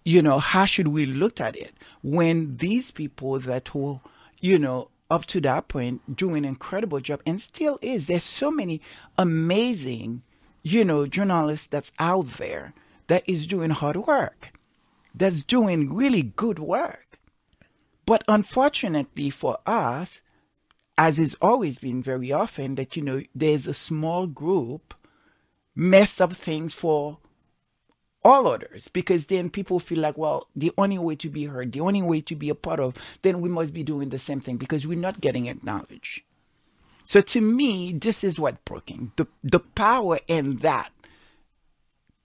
You know, how should we look at it when these people that were, you know, up to that point doing an incredible job and still is. There's so many amazing, you know, journalists that's out there that is doing hard work, that's doing really good work. But unfortunately for us, as is always been very often, that you know, there's a small group mess up things for all others because then people feel like, well, the only way to be heard, the only way to be a part of, then we must be doing the same thing because we're not getting acknowledged. So to me, this is what broken. The the power in that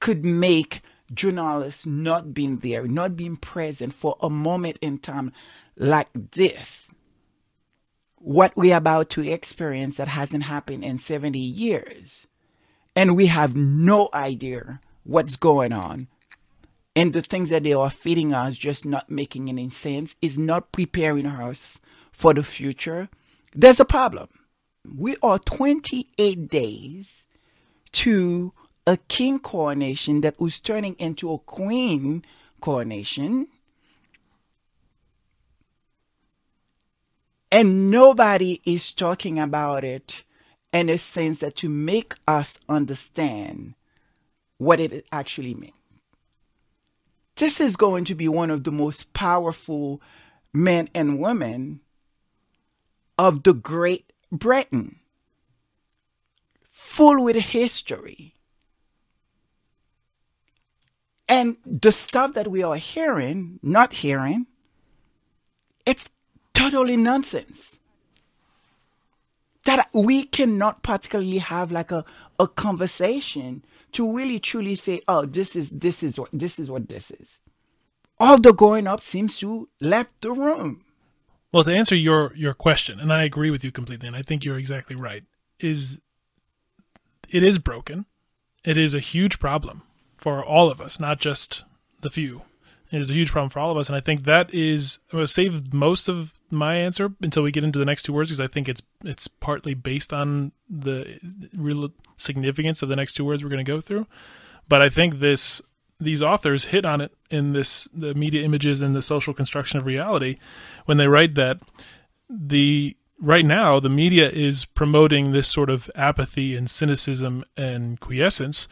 could make journalists not being there, not being present for a moment in time like this. What we're about to experience that hasn't happened in 70 years. And we have no idea what's going on. And the things that they are feeding us just not making any sense is not preparing us for the future. There's a problem. We are 28 days to a king coronation that was turning into a queen coronation. And nobody is talking about it in a sense that to make us understand what it actually means. this is going to be one of the most powerful men and women of the Great Britain, full with history. And the stuff that we are hearing, not hearing, it's totally nonsense. That we cannot particularly have like a, a conversation to really truly say, oh, this is this is what this is what this is. All the growing up seems to left the room. Well, to answer your your question, and I agree with you completely, and I think you're exactly right, is it is broken. It is a huge problem for all of us, not just the few. Is a huge problem for all of us, and I think that is. I'm going to save most of my answer until we get into the next two words because I think it's it's partly based on the real significance of the next two words we're going to go through. But I think this these authors hit on it in this the media images and the social construction of reality when they write that the right now the media is promoting this sort of apathy and cynicism and quiescence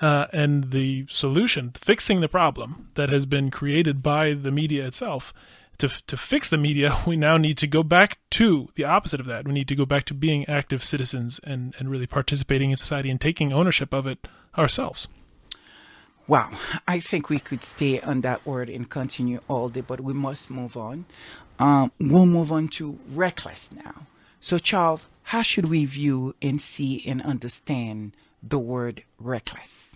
uh, and the solution, fixing the problem that has been created by the media itself. To, to fix the media, we now need to go back to the opposite of that. We need to go back to being active citizens and, and really participating in society and taking ownership of it ourselves. Wow, I think we could stay on that word and continue all day, but we must move on. Um, we'll move on to reckless now. So, Charles, how should we view and see and understand the word reckless?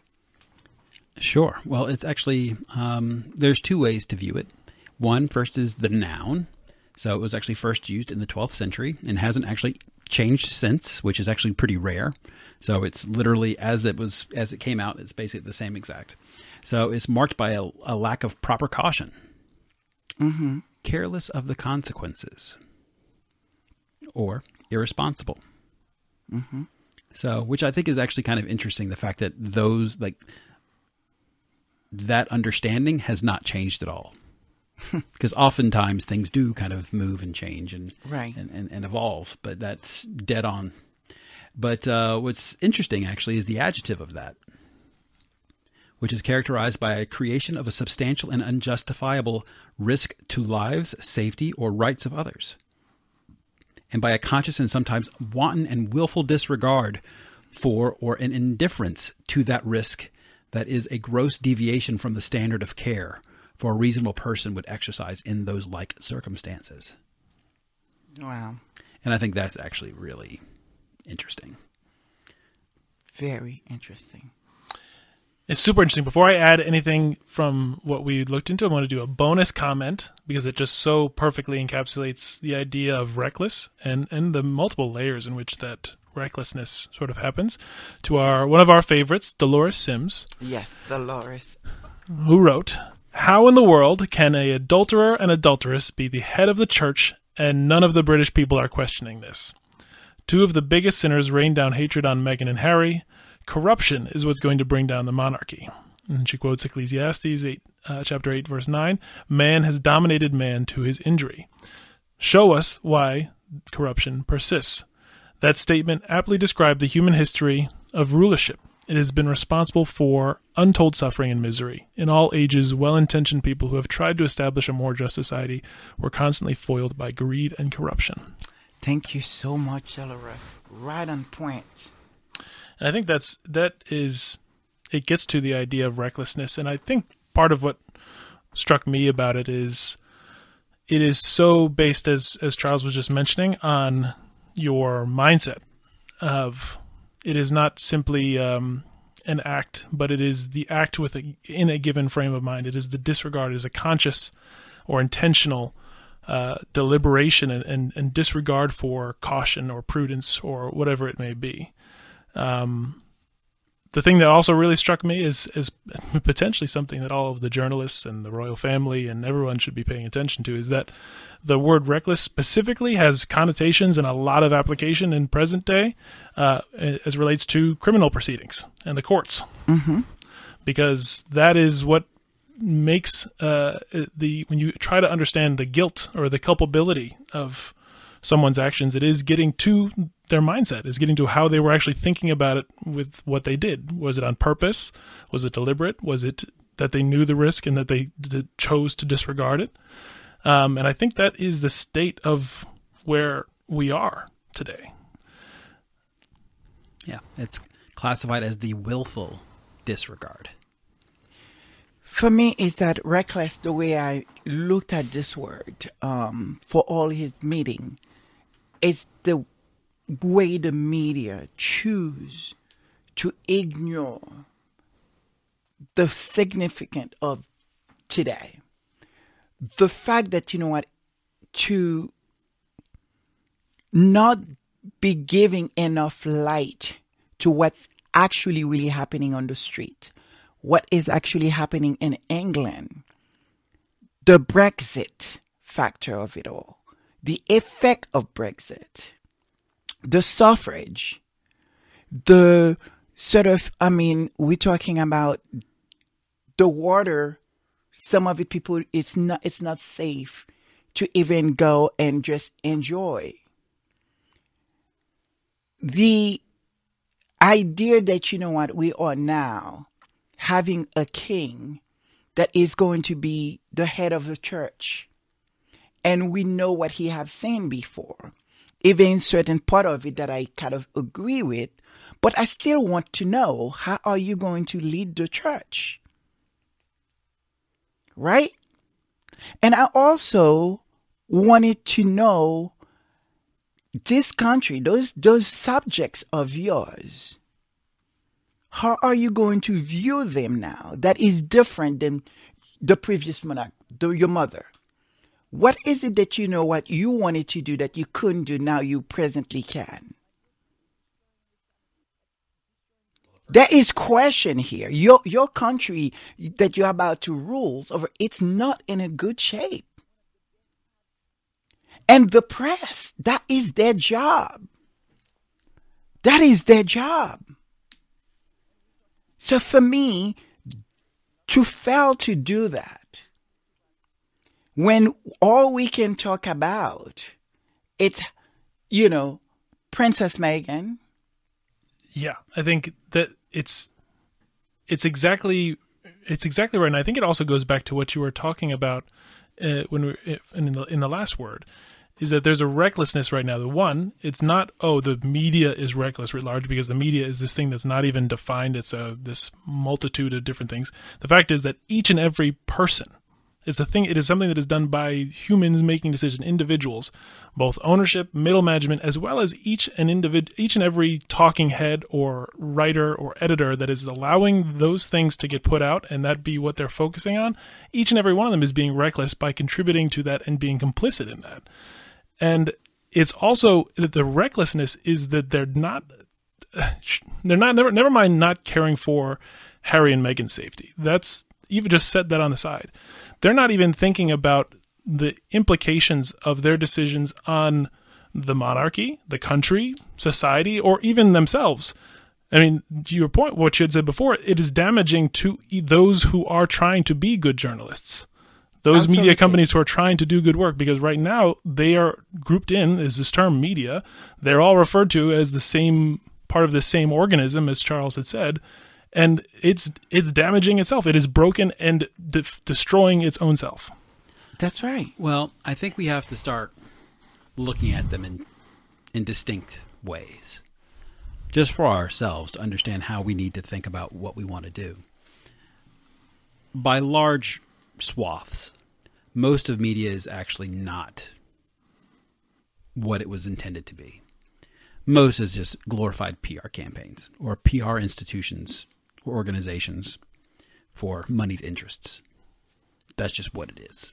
Sure. Well, it's actually um, there's two ways to view it. One first is the noun. So it was actually first used in the 12th century and hasn't actually changed since, which is actually pretty rare. So it's literally as it was as it came out, it's basically the same exact. So it's marked by a, a lack of proper caution, Mm-hmm. careless of the consequences, or irresponsible. Mm-hmm. So, which I think is actually kind of interesting. The fact that those like that understanding has not changed at all. Because oftentimes things do kind of move and change and, Right. and, and, and evolve, but that's dead on. But uh, what's interesting actually is the adjective of that, which is characterized by a creation of a substantial and unjustifiable risk to lives, safety, or rights of others, and by a conscious and sometimes wanton and willful disregard for or an indifference to that risk that is a gross deviation from the standard of care for a reasonable person would exercise in those like circumstances. Wow, And I think that's actually really interesting. very interesting. It's super interesting. Before I add anything from what we looked into, I want to do a bonus comment because it just so perfectly encapsulates the idea of reckless and, and the multiple layers in which that recklessness sort of happens. To our one of our favorites, Dolores Sims, Yes, Dolores. who wrote, How in the world can a adulterer and adulteress be the head of the church and none of the British people are questioning this? Two of the biggest sinners rained down hatred on Meghan and Harry. Corruption is what's going to bring down the monarchy. And she quotes Ecclesiastes 8, uh, chapter 8, verse 9 Man has dominated man to his injury. Show us why corruption persists. That statement aptly described the human history of rulership. It has been responsible for untold suffering and misery. In all ages, well intentioned people who have tried to establish a more just society were constantly foiled by greed and corruption. Thank you so much, Dolores. Right on point. And I think that's that is it gets to the idea of recklessness and I think part of what struck me about it is it is so based as as Charles was just mentioning on your mindset of it is not simply um, an act, but it is the act with a, in a given frame of mind. It is the disregard, it is a conscious or intentional uh, deliberation and, and, and disregard for caution or prudence or whatever it may be. Um, the thing that also really struck me is is potentially something that all of the journalists and the royal family and everyone should be paying attention to is that the word reckless specifically has connotations and a lot of application in present day uh, as relates to criminal proceedings and the courts Mm-hmm. because that is what makes uh, the when you try to understand the guilt or the culpability of someone's actions it is getting to their mindset is getting to how they were actually thinking about it with what they did was it on purpose was it deliberate was it that they knew the risk and that they d- chose to disregard it. Um, and I think that is the state of where we are today. Yeah, it's classified as the willful disregard. For me, is that reckless the way I looked at this word um, for all his meeting is the way the media choose to ignore the significance of today. The fact that, you know what, to not be giving enough light to what's actually really happening on the street, what is actually happening in England, the Brexit factor of it all, the effect of Brexit, the suffrage, the sort of, I mean, we're talking about the water. Some of it, people, it's not, it's not safe to even go and just enjoy. The idea that, you know what, we are now having a king that is going to be the head of the church. And we know what he have seen before. Even certain part of it that I kind of agree with, but I still want to know how are you going to lead the church? Right? And I also wanted to know this country, those those subjects of yours, how are you going to view them now? That is different than the previous monarch, the, your mother. What is it that you know what you wanted to do that you couldn't do now you presently can? There is question here. Your your country that you're about to rule over, it's not in a good shape. And the press, that is their job. That is their job. So for me, to fail to do that, when all we can talk about, it's, you know, Princess Meghan Yeah, I think that it's it's exactly it's exactly right, and I think it also goes back to what you were talking about uh, when we in the in the last word is that there's a recklessness right now. The one, it's not oh the media is reckless writ large because the media is this thing that's not even defined. It's a this multitude of different things. The fact is that each and every person it's a thing. It is something that is done by humans making decision, individuals, both ownership, middle management, as well as each and individ, each and every talking head or writer or editor that is allowing those things to get put out and that be what they're focusing on. Each and every one of them is being reckless by contributing to that and being complicit in that. And it's also that the recklessness is that they're not, they're not never never mind not caring for Harry and Meghan's safety. That's even just set that on the side they're not even thinking about the implications of their decisions on the monarchy, the country, society, or even themselves. I mean, to your point, what you had said before, it is damaging to those who are trying to be good journalists. Those Absolutely. media companies who are trying to do good work, because right now they are grouped in as this term media. They're all referred to as the same part of the same organism, as Charles had said and it's it's damaging itself. It is broken and de- destroying its own self. That's right. Well, I think we have to start looking at them in in distinct ways, just for ourselves to understand how we need to think about what we want to do. By large swaths, most of media is actually not what it was intended to be. Most is just glorified PR campaigns or PR institutions or organizations for moneyed interests. That's just what it is.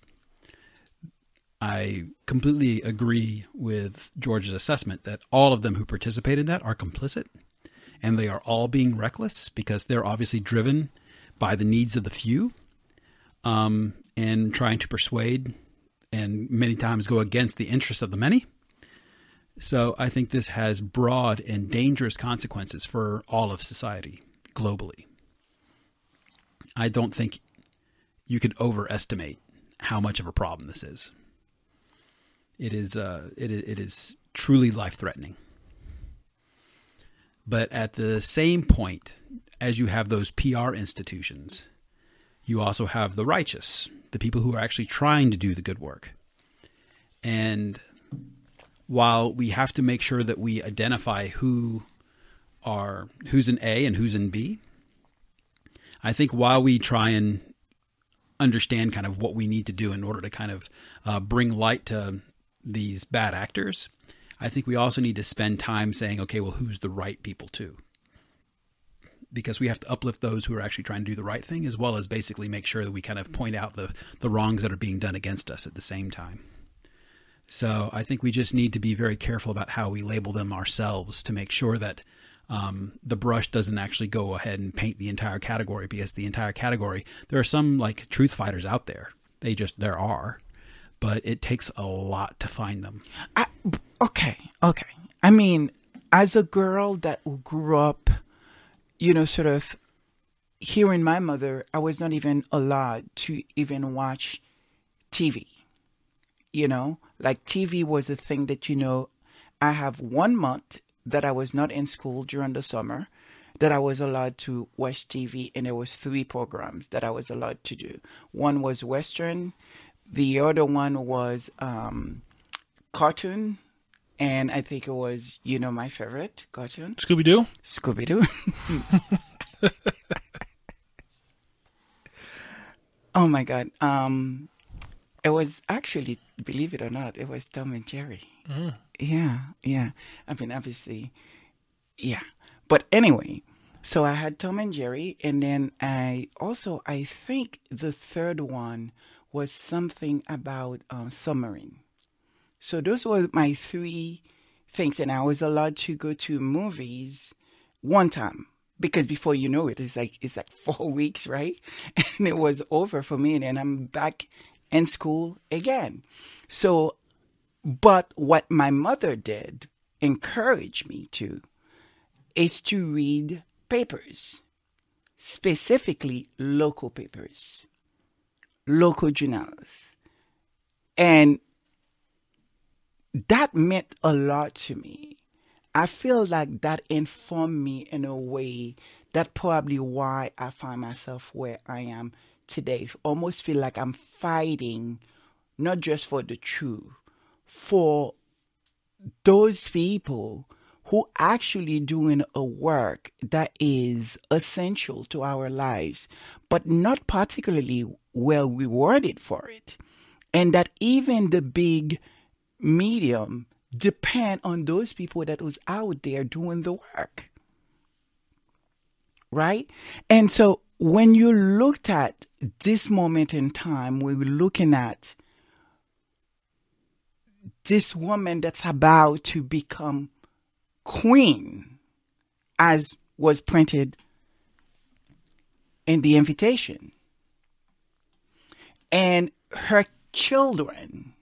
I completely agree with George's assessment that all of them who participate in that are complicit and they are all being reckless because they're obviously driven by the needs of the few um, and trying to persuade and many times go against the interests of the many. So I think this has broad and dangerous consequences for all of society globally. I don't think you can overestimate how much of a problem this is. It is uh, it, it is truly life threatening. But at the same point, as you have those PR institutions, you also have the righteous, the people who are actually trying to do the good work. And while we have to make sure that we identify who are who's in A and who's in B, I think while we try and understand kind of what we need to do in order to kind of uh, bring light to these bad actors, I think we also need to spend time saying, okay, well, who's the right people too? Because we have to uplift those who are actually trying to do the right thing, as well as basically make sure that we kind of point out the, the wrongs that are being done against us at the same time. So I think we just need to be very careful about how we label them ourselves to make sure that um, the brush doesn't actually go ahead and paint the entire category because the entire category, there are some like truth fighters out there. They just, there are, but it takes a lot to find them. I, okay, okay. I mean, as a girl that grew up, you know, sort of hearing my mother, I was not even allowed to even watch TV. You know, like TV was a thing that, you know, I have one month that I was not in school during the summer that I was allowed to watch TV, and there was three programs that I was allowed to do. One was Western, the other one was um, cartoon, and I think it was you know my favorite cartoon, Scooby Doo. Scooby Doo. oh my God! Um, it was actually, believe it or not, it was Tom and Jerry. Yeah, yeah. I mean, obviously, yeah. But anyway, so I had Tom and Jerry, and then I also I think the third one was something about um, submarine. So those were my three things, and I was allowed to go to movies one time because before you know it, it's like it's like four weeks, right? And it was over for me, and then I'm back in school again. So but what my mother did encourage me to is to read papers, specifically local papers, local journals. And that meant a lot to me. I feel like that informed me in a way that probably why I find myself where I am today. Almost feel like I'm fighting not just for the truth, for those people who actually doing a work that is essential to our lives, but not particularly well rewarded for it. And that even the big medium depend on those people that was out there doing the work. Right? And so when you looked at this moment in time, we were looking at this woman that's about to become queen, as was printed in the invitation. And her children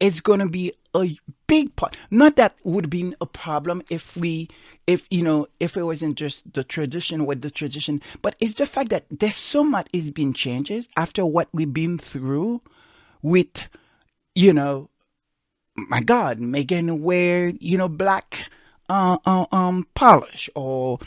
is going to be a big part. Not that would be a problem if we, if, you know, if it wasn't just the tradition with the tradition, but it's the fact that there's so much is being changes after what we've been through with, you know, my God, Meghan wear, you know, black uh, uh, um polish or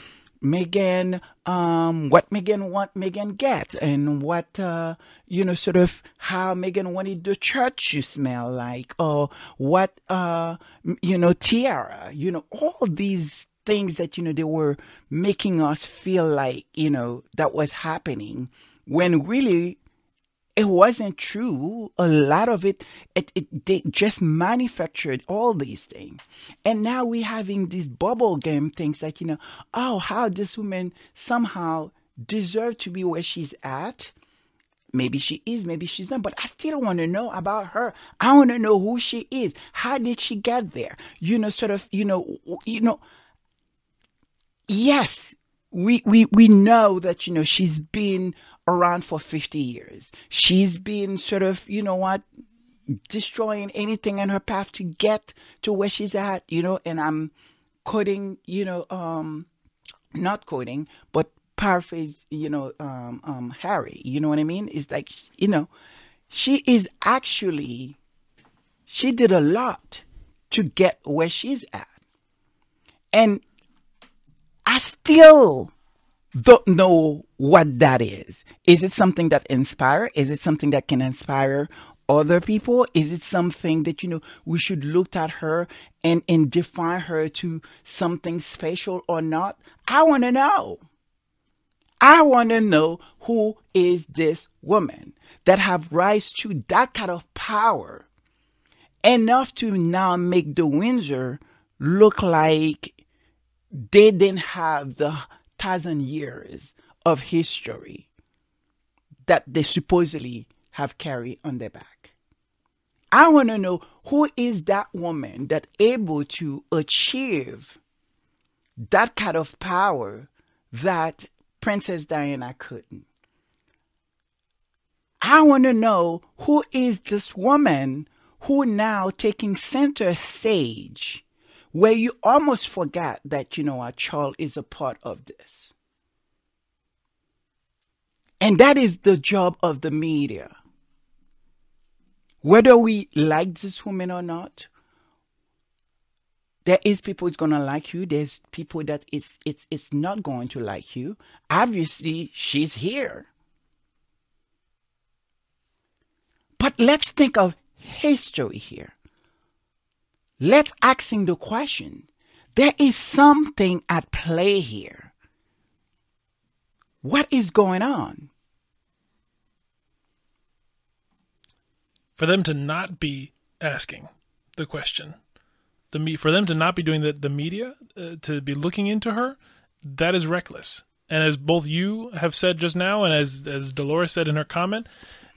Meghan um what Meghan want Meghan get and what uh you know sort of how Meghan wanted the church to smell like or what uh you know tiara you know all these things that you know they were making us feel like you know that was happening when really it wasn't true. A lot of it, it, it, they just manufactured all these things. And now we're having these bubble game things like, you know, oh, how this woman somehow deserve to be where she's at. Maybe she is, maybe she's not, but I still want to know about her. I want to know who she is. How did she get there? You know, sort of, you know, you know, yes, we, we, we know that, you know, she's been around for 50 years. She's been sort of, you know what, destroying anything in her path to get to where she's at, you know, and I'm quoting, you know, um, not quoting, but paraphrase, you know, um, um, Harry, you know what I mean? It's like, you know, she is actually, she did a lot to get where she's at. And I still don't know what that is. Is it something that inspire? Is it something that can inspire other people? Is it something that, you know, we should look at her and, and define her to something special or not? I want to know. I want to know who is this woman that have rise to that kind of power enough to now make the Windsor look like they didn't have the thousand years of history that they supposedly have carried on their back. I want to know who is that woman that able to achieve that kind of power that Princess Diana couldn't. I want to know who is this woman who now taking center stage where you almost forgot that, you know, our child is a part of this. And that is the job of the media. Whether we like this woman or not, there is people who's gonna like you. There's people that it's it's it's not going to like you. Obviously, she's here. But let's think of history here. Let's asking the question. There is something at play here. What is going on? For them to not be asking the question, the me for them to not be doing the the media uh, to be looking into her, that is reckless. And as both you have said just now, and as as Dolores said in her comment,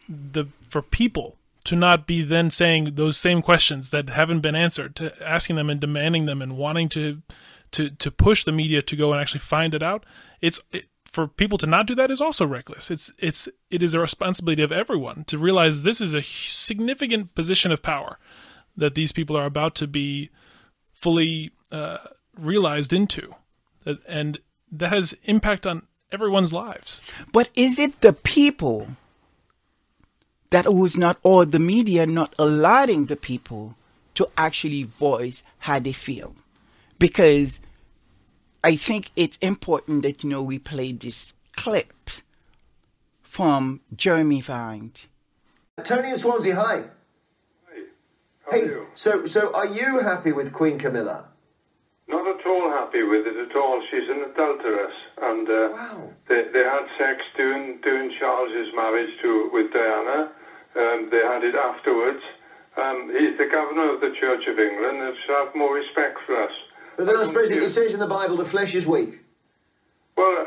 the for people to not be then saying those same questions that haven't been answered, to asking them and demanding them and wanting to to to push the media to go and actually find it out. It's it, for people to not do that is also reckless. It's it's it is a responsibility of everyone to realize this is a significant position of power that these people are about to be fully uh, realized into, and that has impact on everyone's lives. But is it the people that was not, or the media not allowing the people to actually voice how they feel. Because I think it's important that, you know, we play this clip from Jeremy Vine. Tony in Swansea, hi. How Hey, are you? so so are you happy with Queen Camilla? Not at all happy with it at all. She's an adulteress, and uh, Wow. they, they had sex during during Charles's marriage to with Diana. Um, they had it afterwards. Um, he's the governor of the Church of England, and should have more respect for us. But then I suppose it, it says in the Bible the flesh is weak. Well,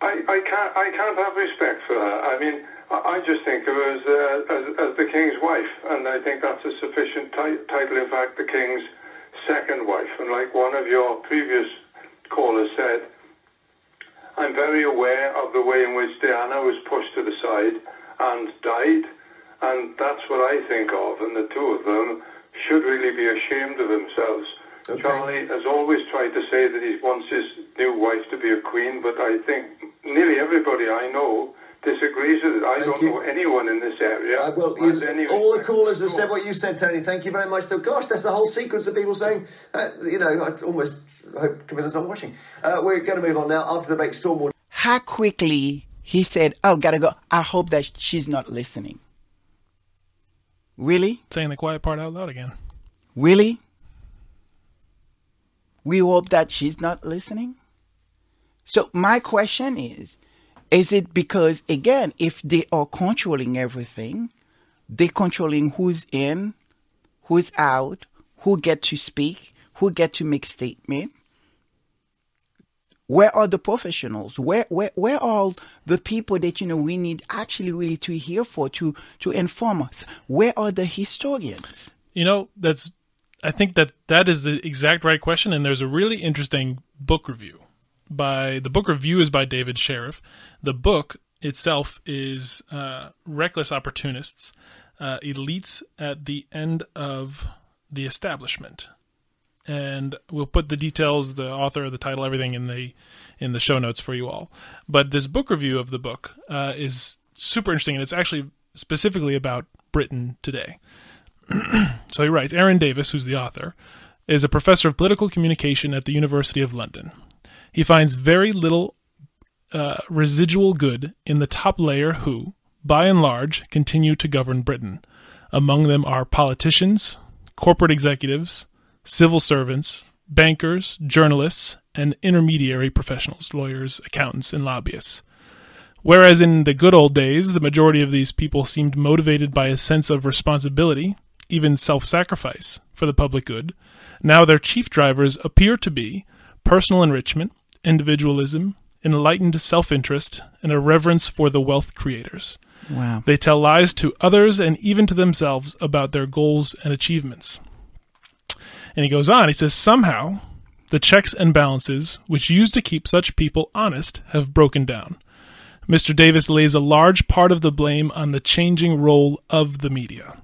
I, I can't I can't have respect for her. I mean, I, I just think of her as, uh, as as the king's wife, and I think that's a sufficient ti- title. In fact, the king's second wife. And like one of your previous callers said, I'm very aware of the way in which Diana was pushed to the side and died, and that's what I think of. And the two of them should really be ashamed of themselves. Okay. Charlie has always tried to say that he wants his new wife to be a queen, but I think nearly everybody I know disagrees with it. I Thank don't you. know anyone in this area. Uh, well, you, any all the callers have said what you said, Tony. Thank you very much. So, gosh, that's the whole sequence of people saying, uh, you know, I almost hope Camilla's not watching. Uh, we're going to move on now. After the break, Stormwater. How quickly he said, Oh, gotta go. I hope that she's not listening. Really? Saying the quiet part out loud again. Really? We hope that she's not listening? So, my question is is it because, again, if they are controlling everything, they're controlling who's in, who's out, who get to speak, who get to make statement? Where are the professionals? Where, where, where are all the people that you know we need actually really to hear for to to inform us? Where are the historians? You know, that's I think that that is the exact right question and there's a really interesting book review by the book review is by David Sheriff. The book itself is uh, Reckless Opportunists, uh, Elites at the End of the Establishment. And we'll put the details, the author, the title, everything in the in the show notes for you all. But this book review of the book uh, is super interesting, and it's actually specifically about Britain today. So he writes Aeron Davis, who's the author, is a professor of political communication at the University of London. He finds very little uh, residual good in the top layer who, by and large, continue to govern Britain. Among them are politicians, corporate executives, civil servants, bankers, journalists, and intermediary professionals, lawyers, accountants, and lobbyists. Whereas in the good old days, the majority of these people seemed motivated by a sense of responsibility, even self sacrifice, for the public good, now their chief drivers appear to be personal enrichment, individualism, enlightened self interest, and a reverence for the wealth creators. Wow. They tell lies to others and even to themselves about their goals and achievements. And he goes on, he says, somehow the checks and balances which used to keep such people honest have broken down. Mr. Davis lays a large part of the blame on the changing role of the media.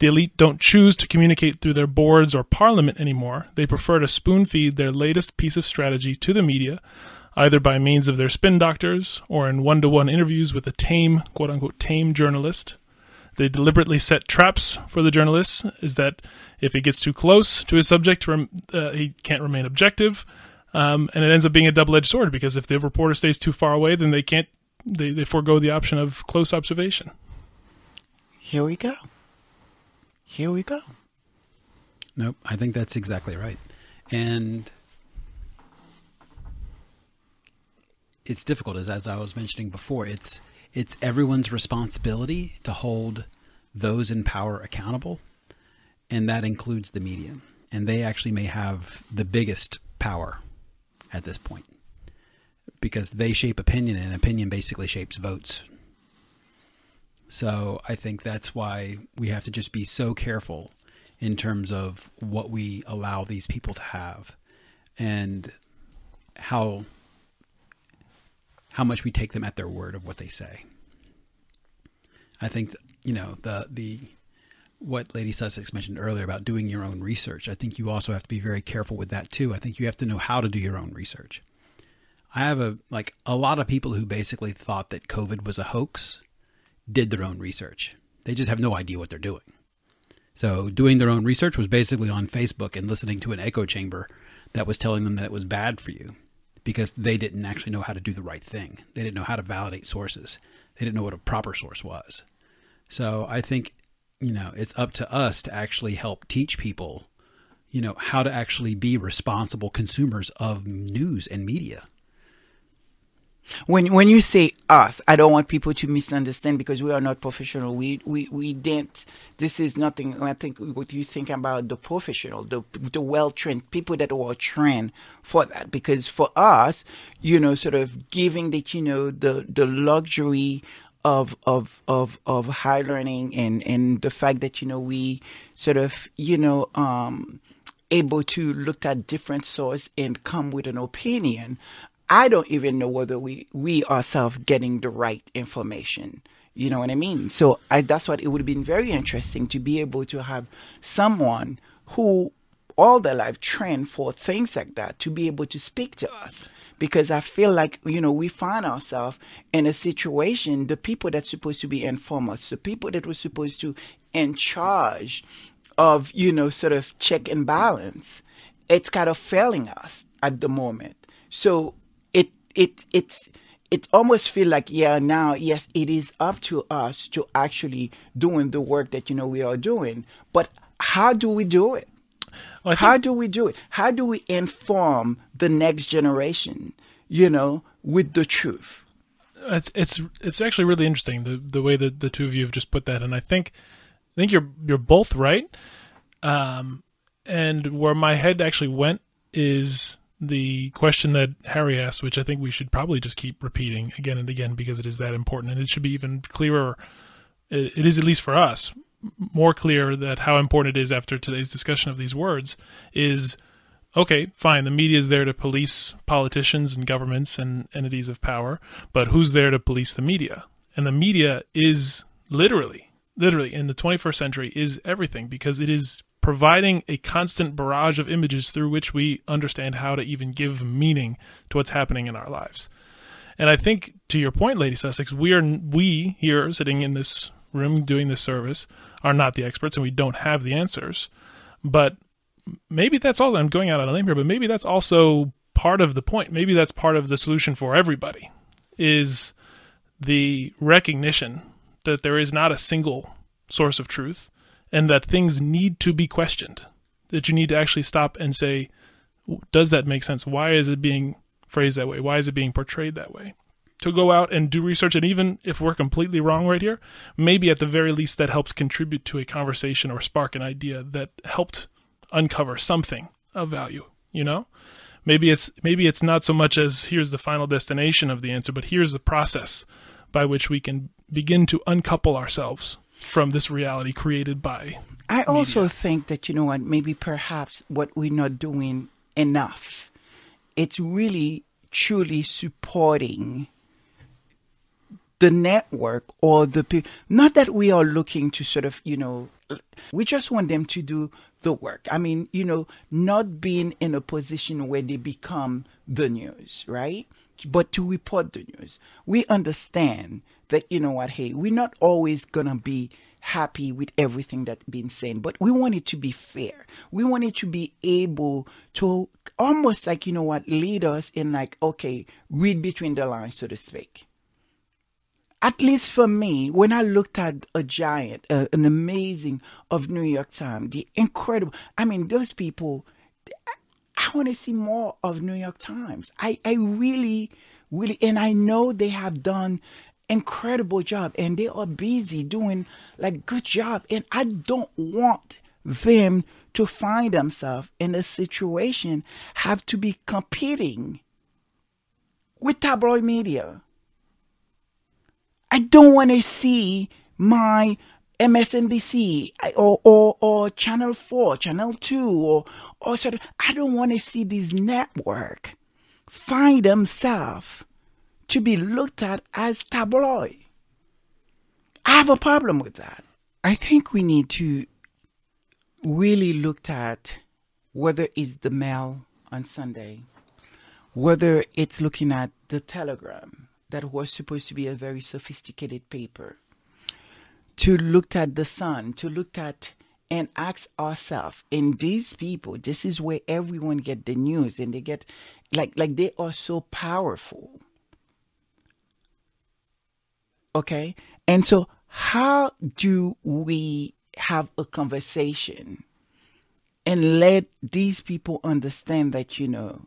The elite don't choose to communicate through their boards or parliament anymore. They prefer to spoon feed their latest piece of strategy to the media, either by means of their spin doctors or in one to one interviews with a tame, quote unquote, tame journalist. They deliberately set traps for the journalists, is that if he gets too close to his subject, uh, he can't remain objective. Um, and it ends up being a double edged sword because if the reporter stays too far away, then they can't, they, they forego the option of close observation. Here we go. Here we go. Nope, I think that's exactly right. And it's difficult as as I was mentioning before, it's it's everyone's responsibility to hold those in power accountable, and that includes the media. And they actually may have the biggest power at this point because they shape opinion, and opinion basically shapes votes. So I think that's why we have to just be so careful in terms of what we allow these people to have and how how much we take them at their word of what they say. I think you know the the what Lady Sussex mentioned earlier about doing your own research. I think you also have to be very careful with that too. I think you have to know how to do your own research. I have a like a lot of people who basically thought that COVID was a hoax did their own research. They just have no idea what they're doing. So doing their own research was basically on Facebook and listening to an echo chamber that was telling them that it was bad for you because they didn't actually know how to do the right thing. They didn't know how to validate sources. They didn't know what a proper source was. So I think, you know, it's up to us to actually help teach people, you know, how to actually be responsible consumers of news and media. When when you say us, I don't want people to misunderstand because we are not professional. We we we didn't. This is nothing. I think what you think about the professional, the the well trained people that are trained for that. Because for us, you know, sort of giving that you know the the luxury of of of of high learning and and the fact that you know we sort of you know um able to look at different source and come with an opinion I don't even know whether we, we ourselves getting the right information. You know what I mean? So I, that's what it would have been very interesting to be able to have someone who all their life trained for things like that to be able to speak to us. Because I feel like, you know, we find ourselves in a situation, the people that's supposed to be inform us, the people that were supposed to in charge of, you know, sort of check and balance, it's kind of failing us at the moment. So it it's it almost feel like yeah now yes it is up to us to actually doing the work that you know we are doing but how do we do it well, how do we do it? How do we inform the next generation you know with the truth? It's it's it's actually really interesting the the way that the two of you have just put that and i think i think you're you're both right. Um and where my head actually went is the question that Harry asked, which I think we should probably just keep repeating again and again because it is that important, and it should be even clearer. It is at least for us more clear that how important it is after today's discussion of these words is okay, fine, the media is there to police politicians and governments and entities of power, but who's there to police the media? And the media is literally, literally in the 21st century is everything because it is providing a constant barrage of images through which we understand how to even give meaning to what's happening in our lives. And I think to your point, Lady Sussex, we are we here sitting in this room doing this service are not the experts and we don't have the answers. But maybe that's all I'm going out on a limb here, but maybe that's also part of the point. Maybe that's part of the solution for everybody. is the recognition that there is not a single source of truth and that things need to be questioned. That you need to actually stop and say, does that make sense? Why is it being phrased that way? Why is it being portrayed that way? To go out and do research, and even if we're completely wrong right here, maybe at the very least that helps contribute to a conversation or spark an idea that helped uncover something of value, you know? Maybe it's maybe it's not so much as here's the final destination of the answer, but here's the process by which we can begin to uncouple ourselves from this reality created by. I also think that you know what, maybe perhaps what we're not doing enough. It's really truly supporting the network or the people. Not that we are looking to sort of, you know, we just want them to do the work. I mean, you know, not being in a position where they become the news, right? But to report the news. We understand that, you know what, hey, we're not always going to be happy with everything that's been said, but we want it to be fair. We want it to be able to almost like, you know what, lead us in like, okay, read between the lines, so to speak. At least for me, when I looked at a giant, uh, an amazing of New York Times, the incredible, I mean, those people, I want to see more of New York Times. I, I really, really, and I know they have done incredible job and they are busy doing like good job and I don't want them to find themselves in a situation have to be competing with tabloid media. I don't want to see my MSNBC or, or, or Channel 4, Channel 2, or, or sort of, I don't want to see this network find themselves to be looked at as tabloid. I have a problem with that. I think we need to really look at whether it's the mail on Sunday, whether it's looking at the telegram that was supposed to be a very sophisticated paper, to look at the sun, to look at and ask ourselves, and these people, this is where everyone get the news and they get like like they are so powerful. Okay. And so, how do we have a conversation and let these people understand that, you know,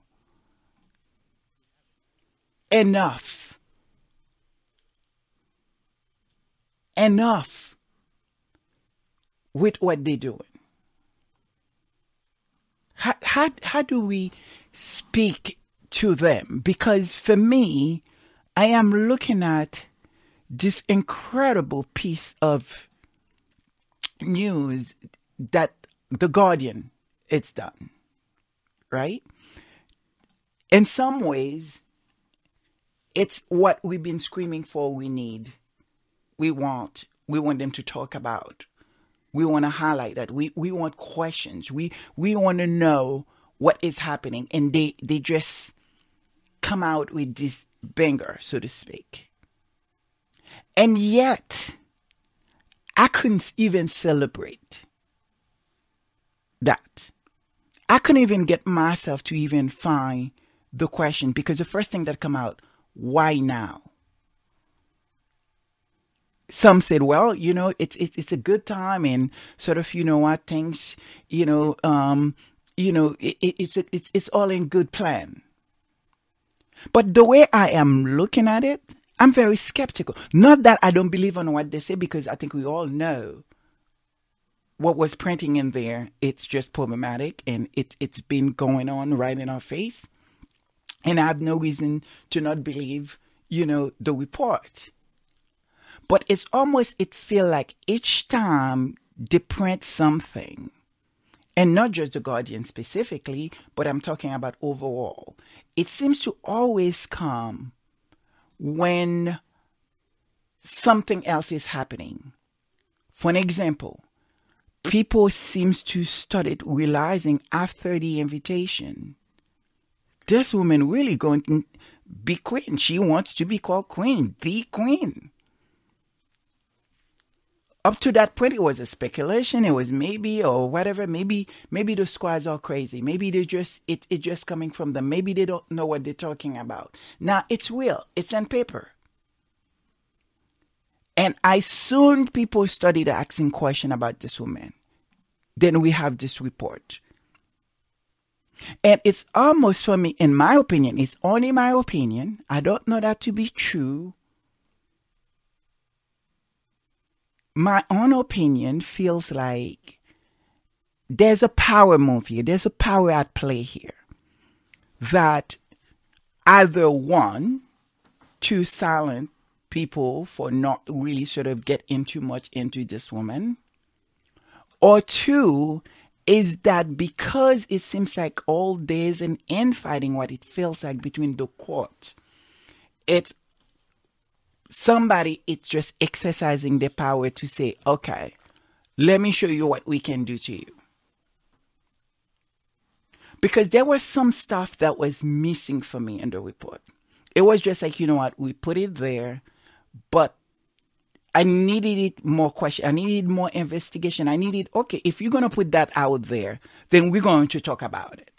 enough, enough with what they're doing? How, how, how do we speak to them? Because for me, I am looking at this incredible piece of news that the Guardian it's done, right? In some ways, it's what we've been screaming for. We need, we want, we want them to talk about. We want to highlight that. We we want questions. We we want to know what is happening, and they they just come out with this banger, so to speak. And yet, I couldn't even celebrate that. I couldn't even get myself to even find the question because the first thing that come out, why now? Some said, well, you know, it's it's it's a good time and sort of, you know what, things, you know, um, you know, it, it, it's it's it's all in good plan. But the way I am looking at it, I'm very skeptical. Not that I don't believe on what they say, because I think we all know what was printing in there. It's just problematic, and it it's been going on right in our face. And I have no reason to not believe, you know, the report. But it's almost it feel like each time they print something, and not just the Guardian specifically, but I'm talking about overall. It seems to always come when something else is happening. For an example, people seems to started realizing after the invitation, this woman really going to be queen. She wants to be called queen, the queen up to that point, it was a speculation. It was maybe or whatever. Maybe maybe the squads are crazy. Maybe they just it it's just coming from them. Maybe they don't know what they're talking about. Now it's real. It's on paper. And I soon people started asking question about this woman. Then we have this report. And it's almost for me, in my opinion, it's only my opinion. I don't know that to be true. My own opinion feels like there's a power move here. There's a power at play here. That either one, to silent people for not really sort of getting too much into this woman, or two, is that because it seems like all there's an infighting what it feels like between the court, it's somebody it's just exercising their power to say, okay, let me show you what we can do to you. Because there was some stuff that was missing for me in the report. It was just like, you know what, we put it there, but I needed it more question. I needed more investigation. I needed, okay, if you're going to put that out there, then we're going to talk about it.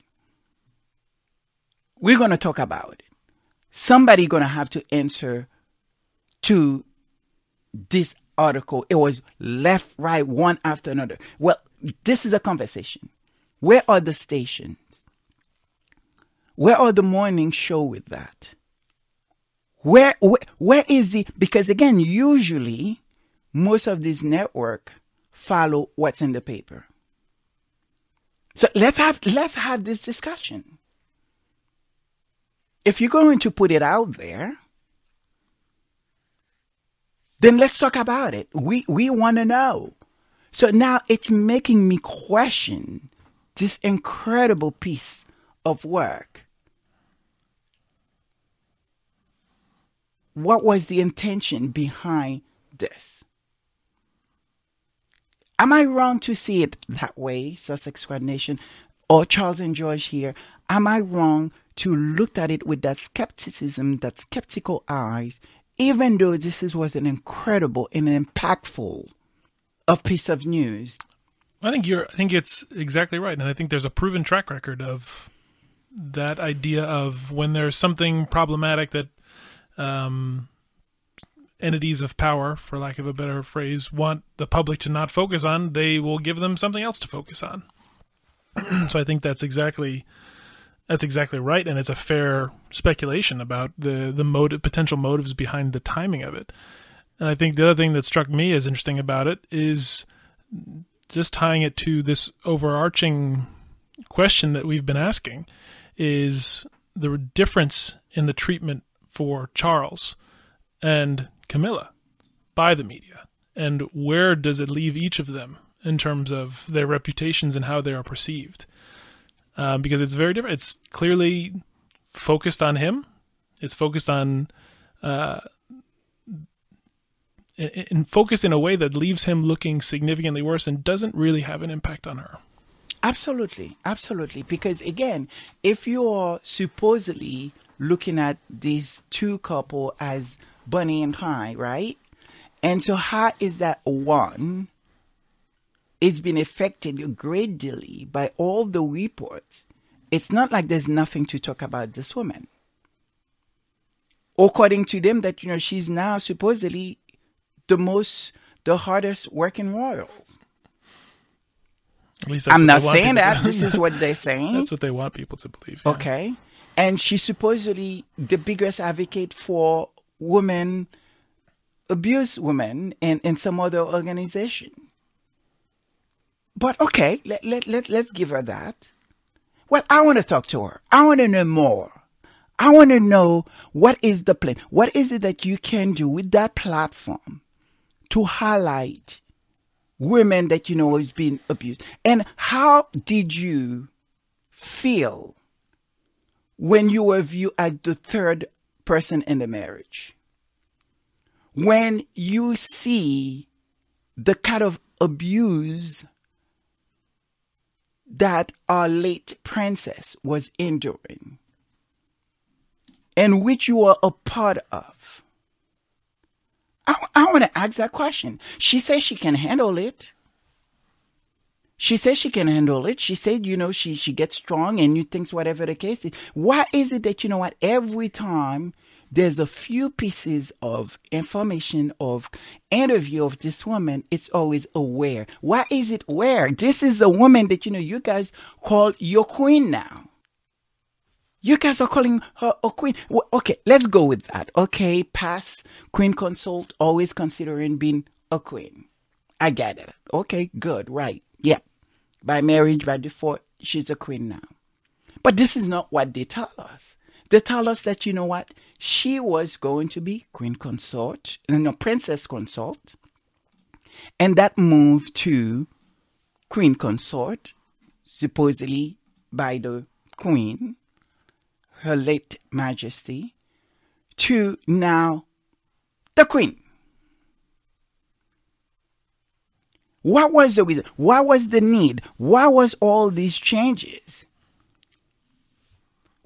We're going to talk about it. Somebody going to have to answer to this article. It was left, right, one after another. Well, this is a conversation. Where are the stations? Where are the morning show with that? Where, where, where is the, because again, usually most of these network follow what's in the paper. So let's have, let's have this discussion. If you're going to put it out there, then let's talk about it. We, we want to know. So now it's making me question this incredible piece of work what was the intention behind this? Am I wrong to see it that way, Sussex Squad Nation, or Charles and George here? Am I wrong to look at it with that skepticism, that skeptical eyes, even though this is, was an incredible and impactful of piece of news? I think you're. I think it's exactly right, and I think there's a proven track record of that idea of when there's something problematic that um, entities of power, for lack of a better phrase, want the public to not focus on, they will give them something else to focus on. so I think that's exactly that's exactly right, and it's a fair speculation about the the motive, potential motives behind the timing of it. And I think the other thing that struck me as interesting about it is just tying it to this overarching question that we've been asking is the difference in the treatment for Charles and Camilla by the media? And where does it leave each of them in terms of their reputations and how they are perceived? Um, because it's very different. It's clearly focused on him. It's focused on, uh, and focused in a way that leaves him looking significantly worse and doesn't really have an impact on her. Absolutely, absolutely. Because again, if you are supposedly looking at these two couple as Bonnie and Clyde, right? And so how is that one is been affected greatly by all the reports? It's not like there's nothing to talk about this woman. According to them, that you know she's now supposedly the most, the hardest working royal. At least I'm not saying that. this is what they're saying. That's what they want people to believe. Yeah. Okay and she's supposedly the biggest advocate for women abuse women in, in some other organization. But okay, let, let, let, let's give her that. Well, I want to talk to her. I want to know more. I want to know what is the plan? What is it that you can do with that platform to highlight women that you know is being abused? And how did you feel when you were viewed as the third person in the marriage. When you see the kind of abuse that our late princess was enduring, and which you are a part of. I, I want to ask that question. She says she can handle it. She says she can handle it. She said, you know, she, she gets strong and you thinks whatever the case is. Why is it that, you know what, every time there's a few pieces of information of interview of this woman, it's always aware. Why is it where? This is a woman that, you know, you guys call your queen now. You guys are calling her a queen. Well, okay, let's go with that. Okay, pass queen consort. always considering being a queen. I get it. Okay, good, right. Yeah. By marriage, by default, she's a queen now. But this is not what they tell us. They tell us that, you know what? She was going to be queen consort, uh, no, princess consort. And that moved to queen consort, supposedly by the queen her late majesty, to now the queen. What was the reason? What was the need? Why was all these changes?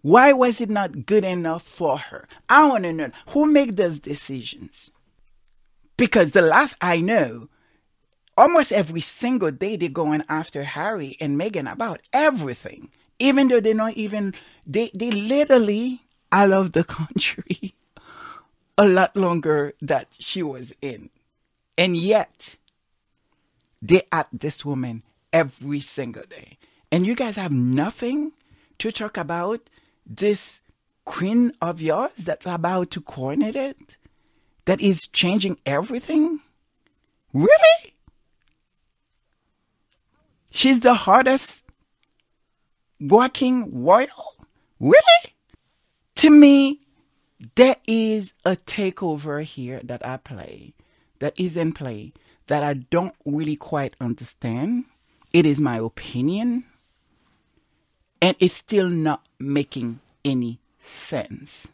Why was it not good enough for her? I want to know who make those decisions. Because the last I know, almost every single day they're going after Harry and Meghan about everything even though they're not even they they literally I love the country a lot longer that she was in. And yet they at this woman every single day. And you guys have nothing to talk about this queen of yours that's about to coronate it? That is changing everything? Really? She's the hardest working royal? Really? To me, there is a takeover here that I play, that is in play, that I don't really quite understand. It is my opinion, and it's still not making any sense.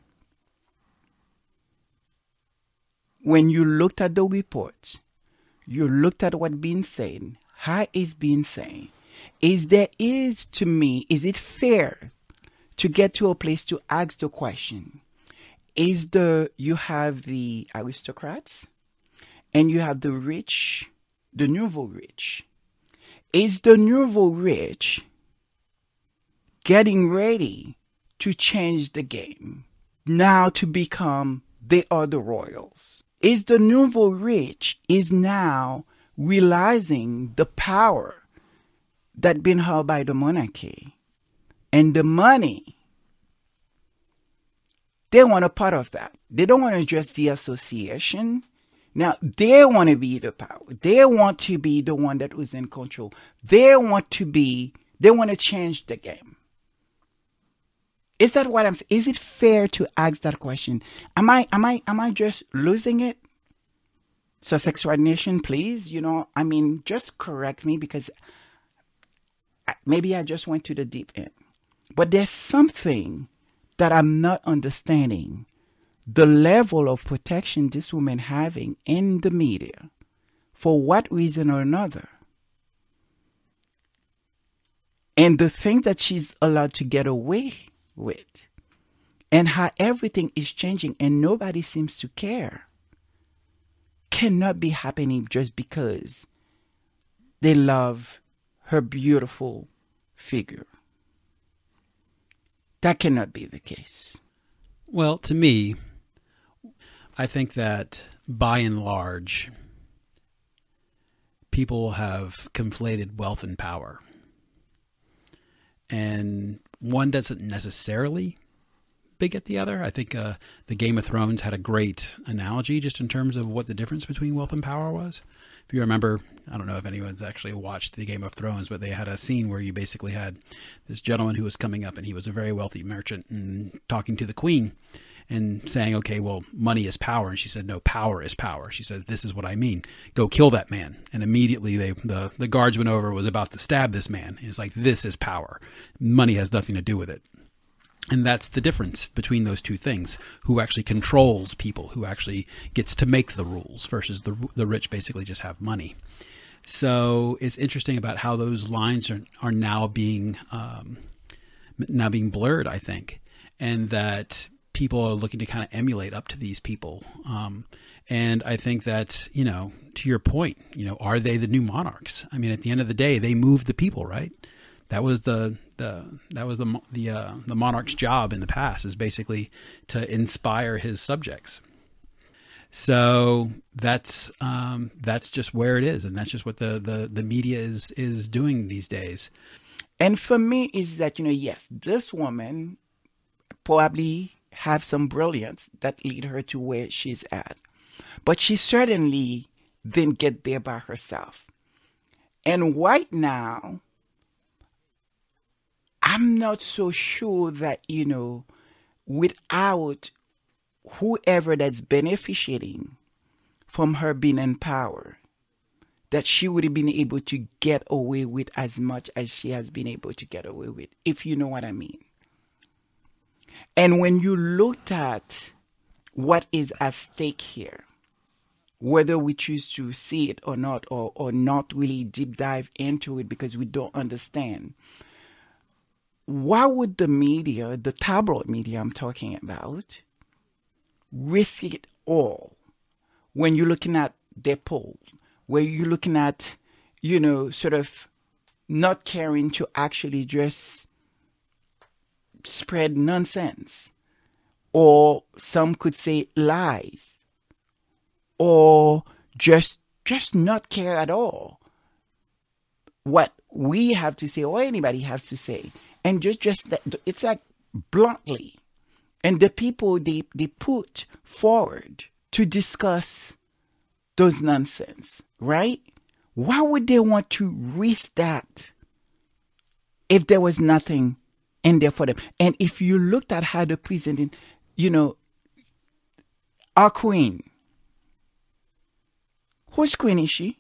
When you looked at the reports, you looked at what being said, how is being said, is there is to me, is it fair to get to a place to ask the question? Is the you have the aristocrats and you have the rich, the nouveau rich. Is the nouveau rich getting ready to change the game now to become they are the royals? Is the nouveau rich is now realizing the power that been held by the monarchy and the money. They want a part of that. They don't want to just the association. Now they want to be the power. They want to be the one that was in control. They want to be they want to change the game is that what i'm saying is it fair to ask that question am i am i am i just losing it So red nation please you know i mean just correct me because maybe I just went to the deep end. But there's something that I'm not understanding. The level of protection this woman having in the media, for what reason or another. And the thing that she's allowed to get away with, and how everything is changing and nobody seems to care, cannot be happening just because they love her beautiful figure. That cannot be the case. Well, to me, I think that by and large, people have conflated wealth and power. And one doesn't necessarily beget the other. I think uh, the Game of Thrones had a great analogy just in terms of what the difference between wealth and power was if you remember, I don't know if anyone's actually watched the Game of Thrones, but they had a scene where you basically had this gentleman who was coming up and he was a very wealthy merchant and talking to the queen and saying, okay, well, money is power. And she said, no, power is power. She says, this is what I mean. Go kill that man. And immediately they, the, the guards went over, was about to stab this man. He's like, this is power. Money has nothing to do with it. And that's the difference between those two things. Who actually controls people, who actually gets to make the rules versus the, the rich basically just have money. So it's interesting about how those lines are, are now being, um, now being blurred, I think. And that people are looking to kind of emulate up to these people. Um, and I think that, you know, to your point, you know, are they the new monarchs? I mean, at the end of the day, they moved the people, right? That was the, the that was the the uh, the monarch's job in the past is basically to inspire his subjects. So that's um, that's just where it is, and that's just what the, the, the media is is doing these days. And for me, is that you know, yes, this woman probably have some brilliance that lead her to where she's at. But she certainly didn't get there by herself. And right now, I'm not so sure that, you know, without whoever that's benefiting from her being in power, that she would have been able to get away with as much as she has been able to get away with, if you know what I mean. And when you looked at what is at stake here, whether we choose to see it or not, or, or not really deep dive into it because we don't understand, why would the media, the tabloid media I'm talking about, risk it all when you're looking at their poll, where you're looking at, you know, sort of not caring to actually just spread nonsense, or some could say lies, or just just not care at all what we have to say or anybody has to say, and just just that it's like bluntly, and the people they they put forward to discuss those nonsense, right? Why would they want to risk that if there was nothing in there for them. And if you looked at how the president, you know, our queen, whose queen is she?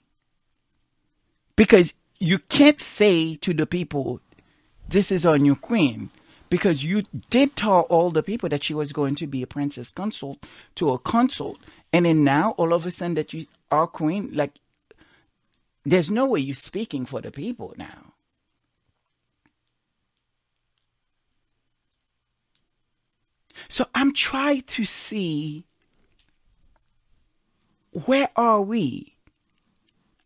Because you can't say to the people, this is our new queen, because you did tell all the people that she was going to be a princess consort to a consort. And then now, all of a sudden, that you are queen, like, there's no way you're speaking for the people now. So I'm trying to see where are we?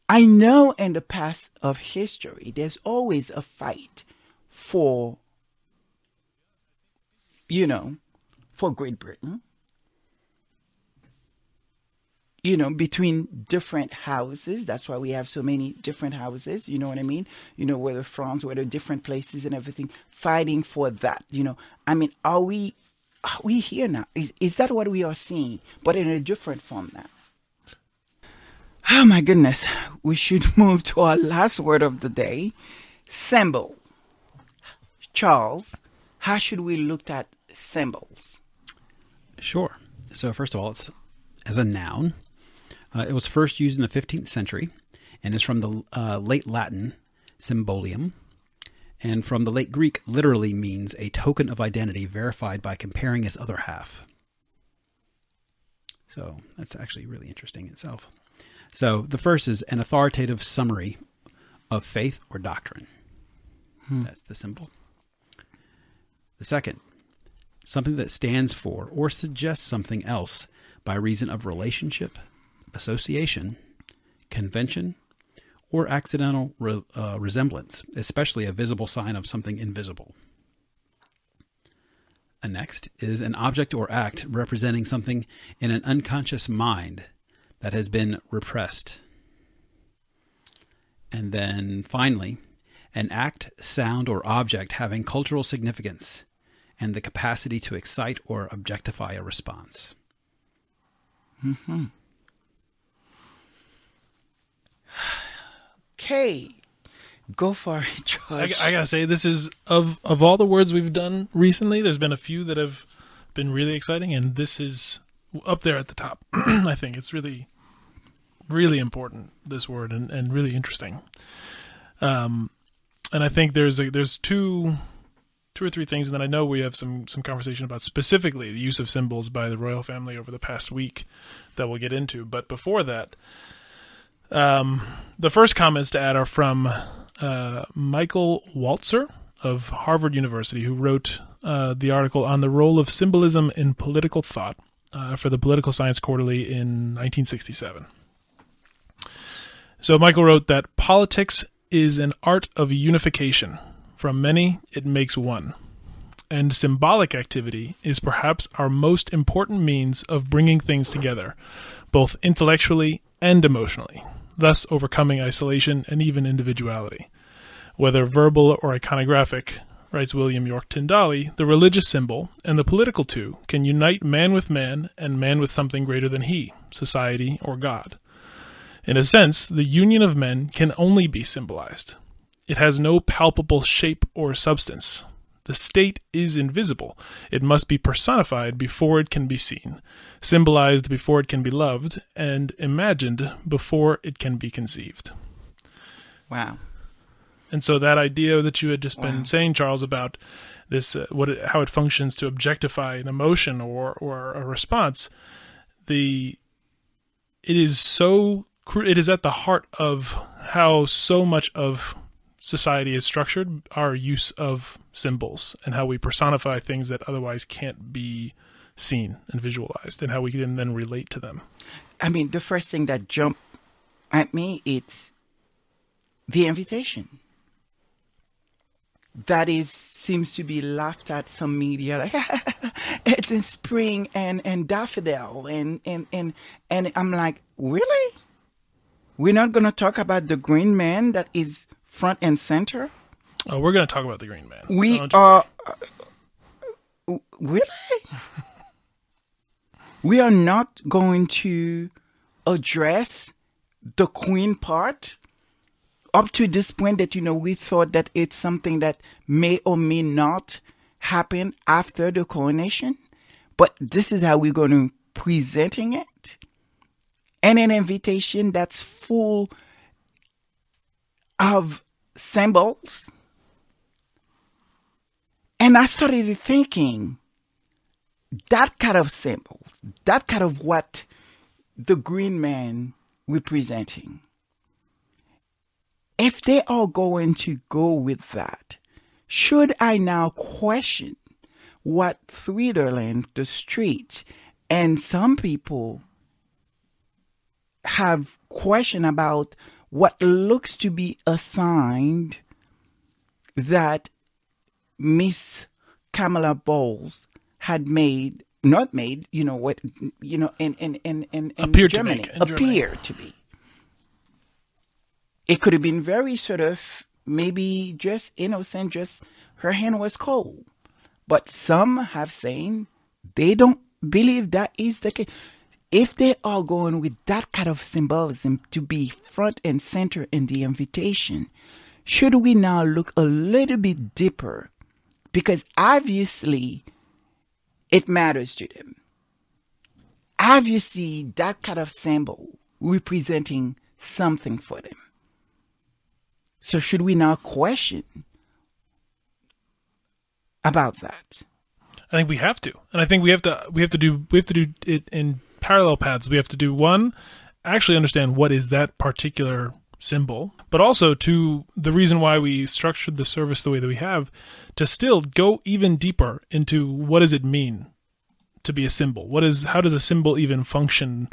I know in the past of history, there's always a fight for, you know, for Great Britain. You know, between different houses. That's why we have so many different houses. You know what I mean? You know, whether France, whether different places and everything, fighting for that. You know, I mean, are we are we here now? Is, is that what we are seeing, but in a different form now? Oh my goodness. We should move to our last word of the day symbol. Charles, how should we look at symbols? Sure. So, first of all, it's as a noun. Uh, it was first used in the 15th century and is from the uh, late Latin symbolum, and from the late Greek literally means a token of identity verified by comparing its other half. So that's actually really interesting itself. So the first is an authoritative summary of faith or doctrine. Hmm. That's the symbol. The second, something that stands for or suggests something else by reason of relationship, association, convention, or accidental re- uh, resemblance, especially a visible sign of something invisible. A next is an object or act representing something in an unconscious mind that has been repressed. And then finally, an act, sound, or object having cultural significance and the capacity to excite or objectify a response. Mm-hmm. Okay. Go for it, Josh. I, I, gotta say, this is of of all the words we've done recently. There's been a few that have been really exciting, and this is up there at the top. I think it's really, really important. This word and, and really interesting. Um, and I think there's a, there's two two or three things, and then I know we have some some conversation about specifically the use of symbols by the royal family over the past week that we'll get into. But before that, um, the first comments to add are from uh, Michael Walzer of Harvard University, who wrote uh, the article on the role of symbolism in political thought uh, for the Political Science Quarterly in 1967. So Michael wrote that politics is an art of unification. From many, it makes one. And symbolic activity is perhaps our most important means of bringing things together, both intellectually and emotionally, thus overcoming isolation and even individuality. Whether verbal or iconographic, writes William York Tindall, the religious symbol and the political too can unite man with man and man with something greater than he, society or God. In a sense, the union of men can only be symbolized. It has no palpable shape or substance. The state is invisible. It must be personified before it can be seen, symbolized before it can be loved, and imagined before it can be conceived. Wow. And so that idea that you had just been saying, Charles, about this, uh, what it, how it functions to objectify an emotion or or a response, the it is so it is at the heart of how so much of society is structured. Our use of symbols and how we personify things that otherwise can't be seen and visualized, and how we can then relate to them. I mean, the first thing that jumped at me it's the invitation. That is seems to be laughed at some media like it's in spring and and daffodil and and and and I'm like really we're not going to talk about the green man that is front and center Oh, we're going to talk about the Green Man. we are uh, really. we are not going to address the queen part up to this point that you know we thought that it's something that may or may not happen after the coronation but this is how we're going to presenting it and an invitation that's full of symbols and I started thinking that kind of symbols, that kind of what the green man representing. If they are going to go with that, should I now question what Threaderland, the street, and some people have question about what looks to be assigned that Miss Camilla Bowles had made, not made, you know what, you know, in in in in, in Appeared to Germany, make in Germany. to be. It could have been very sort of maybe just innocent, just her hand was cold, but some have saying they don't believe that is the case. If they are going with that kind of symbolism to be front and center in the invitation, should we now look a little bit deeper? Because obviously it matters to them. Obviously, that kind of symbol representing something for them. So, should we now question about that? I think we have to, and I think we have to. We have to do. We have to do it in parallel paths. We have to do one, actually understand what is that particular symbol, but also to the reason why we structured the service the way that we have, to still go even deeper into what does it mean to be a symbol. What is how does a symbol even function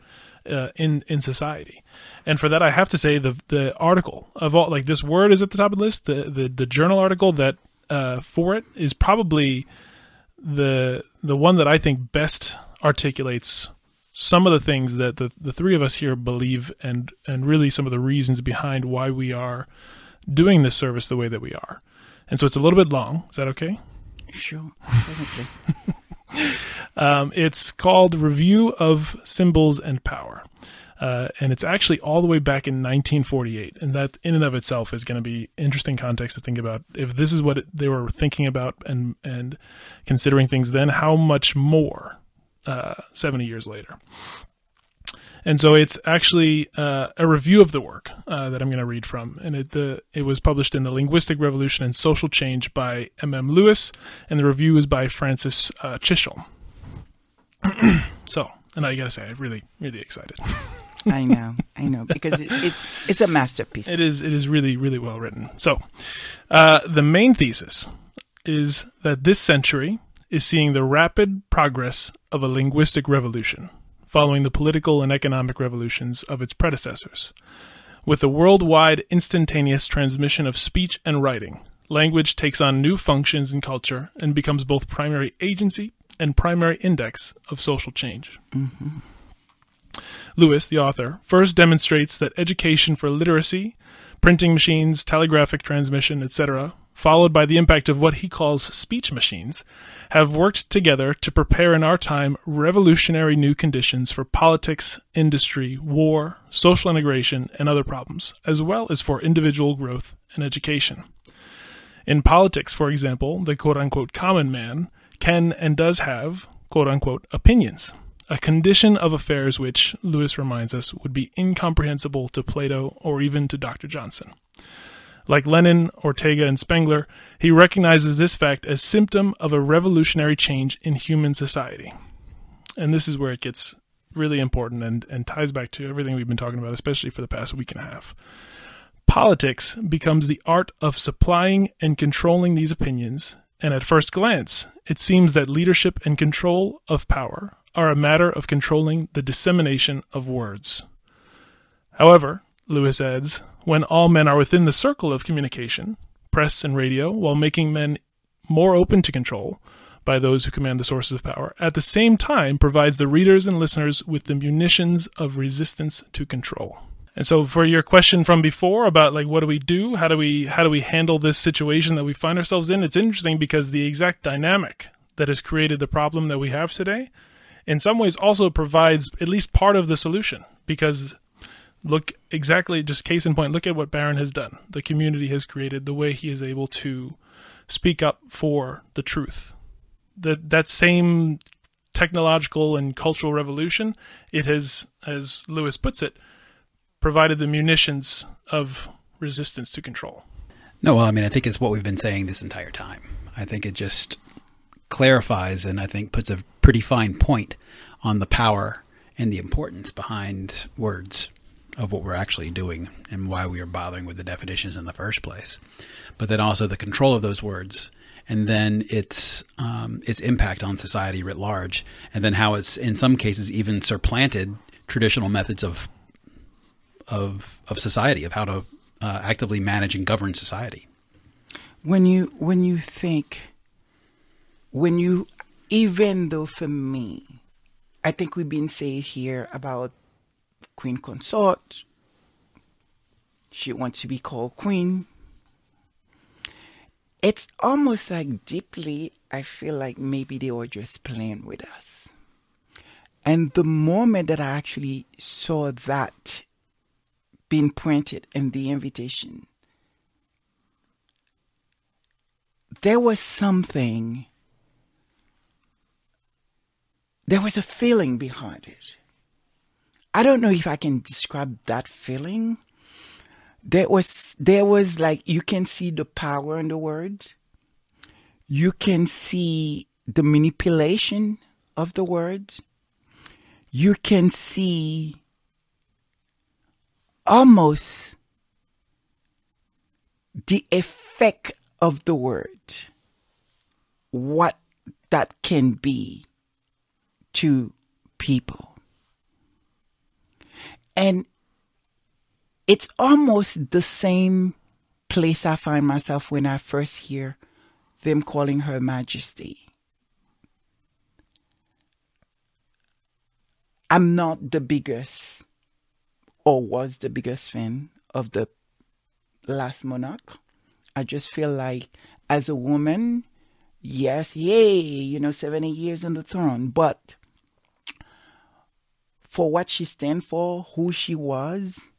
uh, in in society? And for that, I have to say the the article of all like this word is at the top of the list. The the, the journal article that uh, for it is probably the the one that I think best articulates some of the things that the, the three of us here believe and and really some of the reasons behind why we are doing this service the way that we are. And so it's a little bit long. Is that okay? Sure, definitely. Um, it's called Review of Symbols and Power. Uh, and it's actually all the way back in 1948. And that, in and of itself, is going to be interesting context to think about. If this is what it, they were thinking about and, and considering things then, how much more uh, 70 years later? And so it's actually uh, a review of the work uh, that I'm going to read from, and it the it was published in the Linguistic Revolution and Social Change by M. M. Lewis, and the review is by Francis uh, Chisholm. so, and I got to say, I'm really really excited. I know, I know, because it, it, it's a masterpiece. It is it is really really well written. So, uh, the main thesis is that this century is seeing the rapid progress of a linguistic revolution, following the political and economic revolutions of its predecessors. With the worldwide instantaneous transmission of speech and writing, language takes on new functions in culture and becomes both primary agency and primary index of social change. Mm-hmm. Lewis, the author, first demonstrates that education for literacy, printing machines, telegraphic transmission, etc., followed by the impact of what he calls speech machines, have worked together to prepare in our time revolutionary new conditions for politics, industry, war, social integration, and other problems, as well as for individual growth and education. In politics, for example, the quote unquote common man can and does have quote unquote opinions, a condition of affairs which, Lewis reminds us, would be incomprehensible to Plato or even to Dr. Johnson. Like Lenin, Ortega, and Spengler, he recognizes this fact as symptom of a revolutionary change in human society. And this is where it gets really important and, and ties back to everything we've been talking about, especially for the past week and a half. Politics becomes the art of supplying and controlling these opinions, and at first glance, it seems that leadership and control of power are a matter of controlling the dissemination of words. However, Lewis adds, when all men are within the circle of communication, press and radio, while making men more open to control by those who command the sources of power, at the same time provides the readers and listeners with the munitions of resistance to control. And so for your question from before about like what do we do? How do we how do we handle this situation that we find ourselves in? It's interesting because the exact dynamic that has created the problem that we have today in some ways also provides at least part of the solution because look exactly just case in point look at what Barron has done the community has created the way he is able to speak up for the truth. That that same technological and cultural revolution it has as Lewis puts it provided the munitions of resistance to control. No, well, I mean, I think it's what we've been saying this entire time. I think it just clarifies and I think puts a pretty fine point on the power and the importance behind words of what we're actually doing and why we are bothering with the definitions in the first place. But then also the control of those words and then its um, its impact on society writ large, and then how it's in some cases even supplanted traditional methods of of of society of how to uh, actively manage and govern society. when you when you think when you even though for me i think we've been saying here about queen consort. She wants to be called queen. It's almost like deeply i feel like maybe they were just playing with us. And the moment that i actually saw that being printed in the invitation there was something there was a feeling behind it i don't know if i can describe that feeling. There was there was like you can see the power in the words you can see the manipulation of the words you can see almost the effect of the word, what that can be to people. And it's almost the same place I find myself when I first hear them calling her Majesty. I'm not the biggest or was the biggest fan of the last monarch. I just feel like as a woman, yes, yay, you know, 70 years on the throne, but for what she stand for, who she was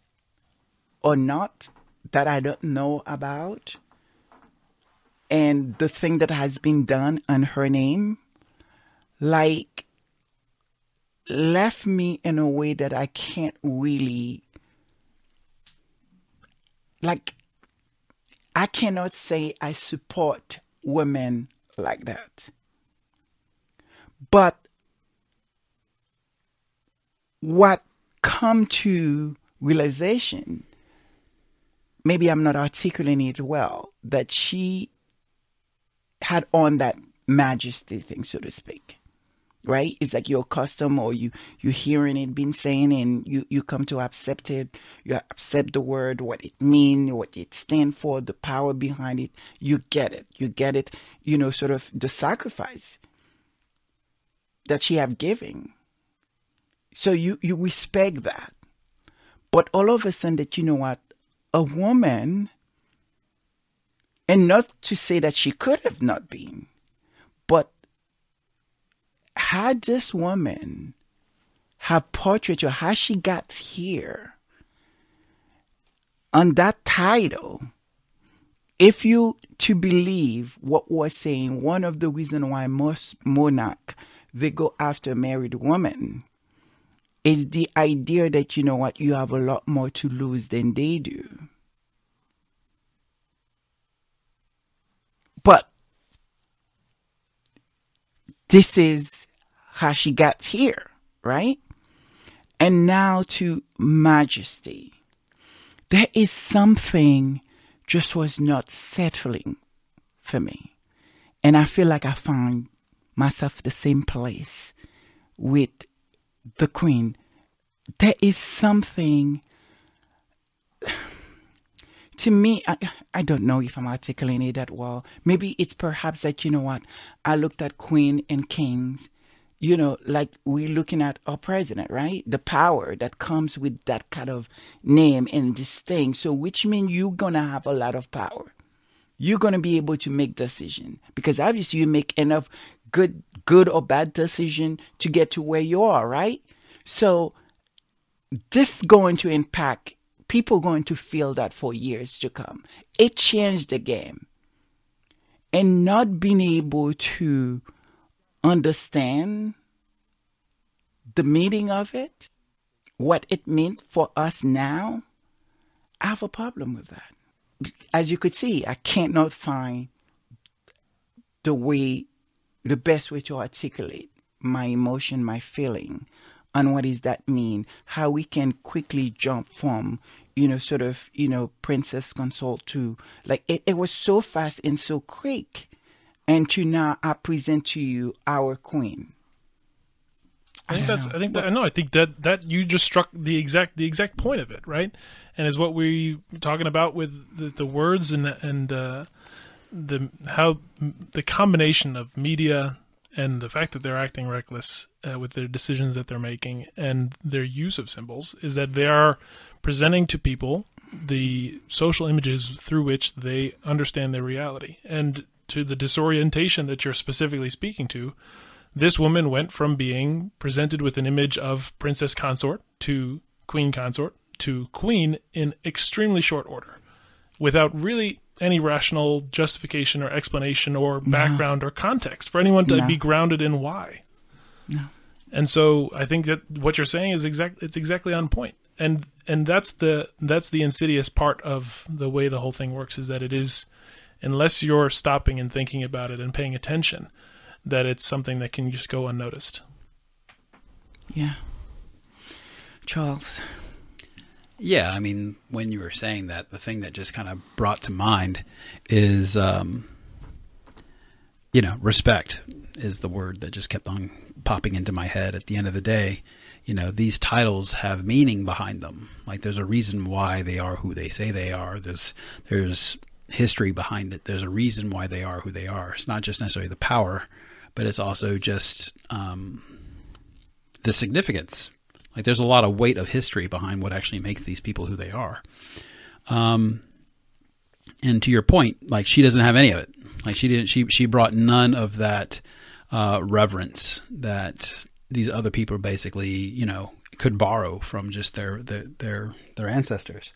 or not, that I don't know about, and the thing that has been done on her name, like left me in a way that I can't really like I cannot say I support women like that. But what come to realization maybe I'm not articulating it well that she had on that majesty thing, so to speak. Right? It's like your custom or you, you hearing it being saying and you, you come to accept it. You accept the word, what it means, what it stands for, the power behind it. You get it. You get it, you know, sort of the sacrifice that she have given. So you, you respect that. But all of a sudden that you know what? A woman and not to say that she could have not been, but had this woman have portrait or how she got here on that title, if you to believe what was saying, one of the reasons why most monarch they go after married woman is the idea that you know what you have a lot more to lose than they do. But this is how she got here, right? And now to majesty. There is something just was not settling for me. And I feel like I found myself the same place with the queen. There is something to me, I, I don't know if I'm articulating it that well. Maybe it's perhaps that, you know what, I looked at Queen and Kings, you know, like we're looking at our president, right? The power that comes with that kind of name and this thing. So, which means you're to have a lot of power. You're to be able to make decision because obviously you make enough good, good or bad decision to get to where you are, right? So, this going to impact people going to feel that for years to come. It changed the game. And not being able to understand the meaning of it, what it meant for us now, I have a problem with that. As you could see, I can't not find the way, the best way to articulate my emotion, my feeling and what does that mean? How we can quickly jump from, you know, sort of, you know, princess consort to like it, it was so fast and so quick. And to now I present to you our queen. I think that's. Know. I think that. No, I think that that you just struck the exact the exact point of it, right? And is what we were talking about with the, the words and and uh, the how the combination of media, and the fact that they're acting reckless uh, with their decisions that they're making and their use of symbols is that they are presenting to people the social images through which they understand their reality. And to the disorientation that you're specifically speaking to this woman went from being presented with an image of princess consort to queen consort to queen in extremely short order without really any rational justification or explanation or background no. or context for anyone to no. be grounded in why. No. And so I think that what you're saying is exact it's exactly on point. And and that's the that's the insidious part of the way the whole thing works is that it is unless you're stopping and thinking about it and paying attention that it's something that can just go unnoticed. Yeah. Charles, yeah, I mean, when you were saying that, the thing that just kind of brought to mind is, um, you know, respect is the word that just kept on popping into my head. At the end of the day, you know, these titles have meaning behind them. Like, there's a reason why they are who they say they are. There's there's history behind it. There's a reason why they are who they are. It's not just necessarily the power, but it's also just um, the significance like there's a lot of weight of history behind what actually makes these people who they are. Um, and to your point, like she doesn't have any of it. Like she didn't. She she brought none of that uh, reverence that these other people basically, you know, could borrow from just their their their, their ancestors.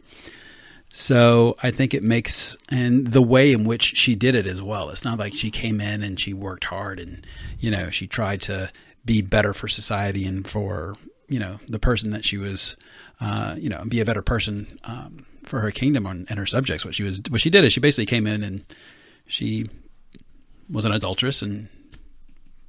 So I think it makes and the way in which she did it as well. It's not like she came in and she worked hard and you know she tried to be better for society and for you know the person that she was, uh, you know, be a better person um, for her kingdom and, and her subjects. What she was, what she did is she basically came in and she was an adulteress and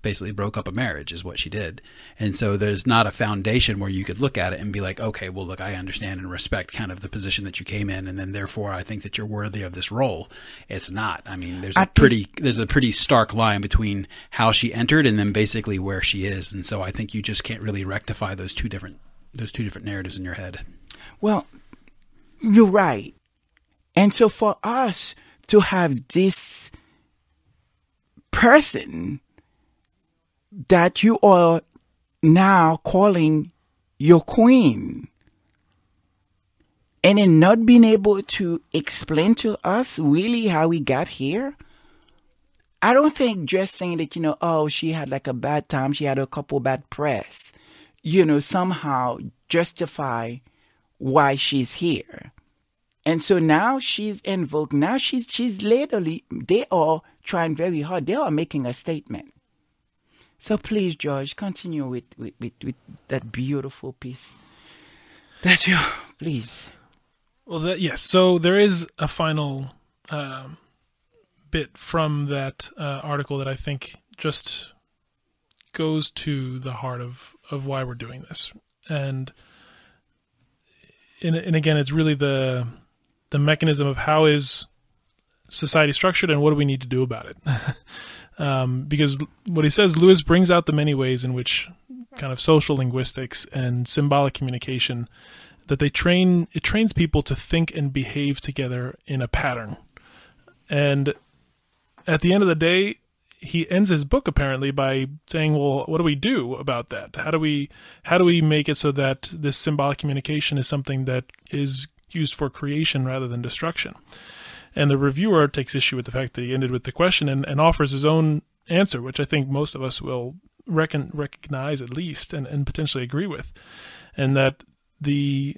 basically broke up a marriage is what she did. And so there's not a foundation where you could look at it and be like, okay, well, look, I understand and respect kind of the position that you came in. And then therefore I think that you're worthy of this role. It's not. I mean, there's a At this- pretty, there's a pretty stark line between how she entered and then basically where she is. And so I think you just can't really rectify those two different, those two different narratives in your head. Well, you're right. And so for us to have this person that you are now calling your queen and in not being able to explain to us really how we got here, I don't think just saying that, you know, oh, she had like a bad time, she had a couple bad press, you know, somehow justify why she's here. And so now she's invoked. Now she's she's literally they are trying very hard. They are making a statement. So please, George, continue with with, with, with that beautiful piece. That's your please. Well, yes. So there is a final um, bit from that uh, article that I think just goes to the heart of, of why we're doing this, and and, and again, it's really the the mechanism of how is society structured and what do we need to do about it. um, because what he says, Lewis brings out the many ways in which kind of social linguistics and symbolic communication that they train it trains people to think and behave together in a pattern. And at the end of the day he ends his book apparently by saying well what do we do about that? How do we how do we make it so that this symbolic communication is something that is used for creation rather than destruction and the reviewer takes issue with the fact that he ended with the question and, and offers his own answer which i think most of us will reckon, recognize at least and, and potentially agree with. And that the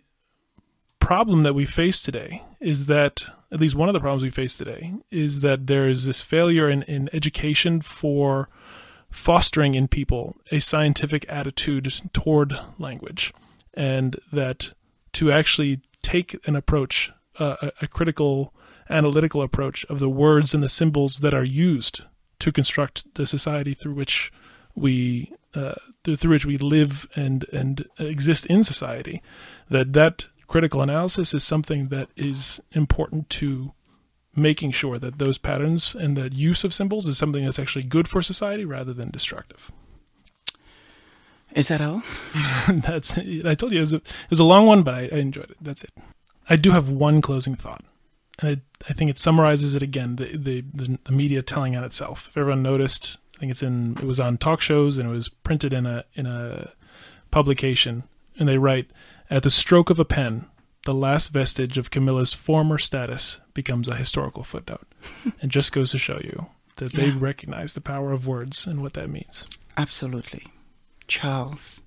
problem that we face today is that at least one of the problems we face today is that there is this failure in, in education for fostering in people a scientific attitude toward language. And that to actually take an approach uh, a, a critical analytical approach of the words and the symbols that are used to construct the society through which we uh, through, through which we live and and exist in society that that critical analysis is something that is important to making sure that those patterns and the use of symbols is something that's actually good for society rather than destructive. Is that all? that's I told you it was a, it was a long one, but I, I enjoyed it. That's it. I do have one closing thought, I, I think it summarizes it again. The, the the the media telling on itself. If everyone noticed, I think it's in it was on talk shows and it was printed in a in a publication, and they write at the stroke of a pen, the last vestige of Camilla's former status becomes a historical footnote, and just goes to show you that they Yeah. recognize the power of words and what that means. Absolutely. Charles.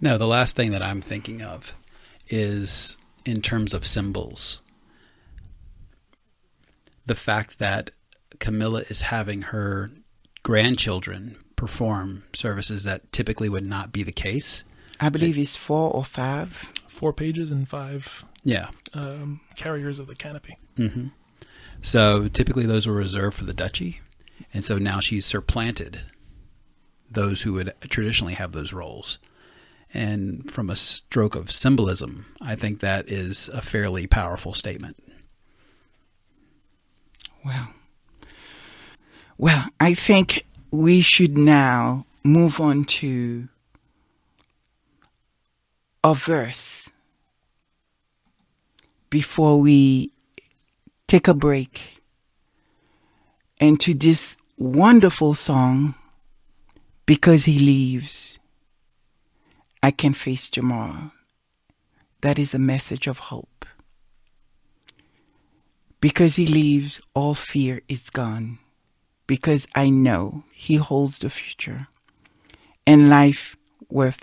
No, the last thing that I'm thinking of is in terms of symbols. The fact that Camilla is having her grandchildren perform services that typically would not be the case. I believe it's four or five. Four pages and five Yeah. um, carriers of the canopy. hmm So typically those were reserved for the duchy, and so now she's supplanted those who would traditionally have those roles. And from a stroke of symbolism, I think that is a fairly powerful statement. Well, well, I think we should now move on to a verse before we take a break and to this wonderful song, Because He Leaves, I Can Face Tomorrow. That is a message of hope. Because he leaves, all fear is gone. Because I know he holds the future and life worth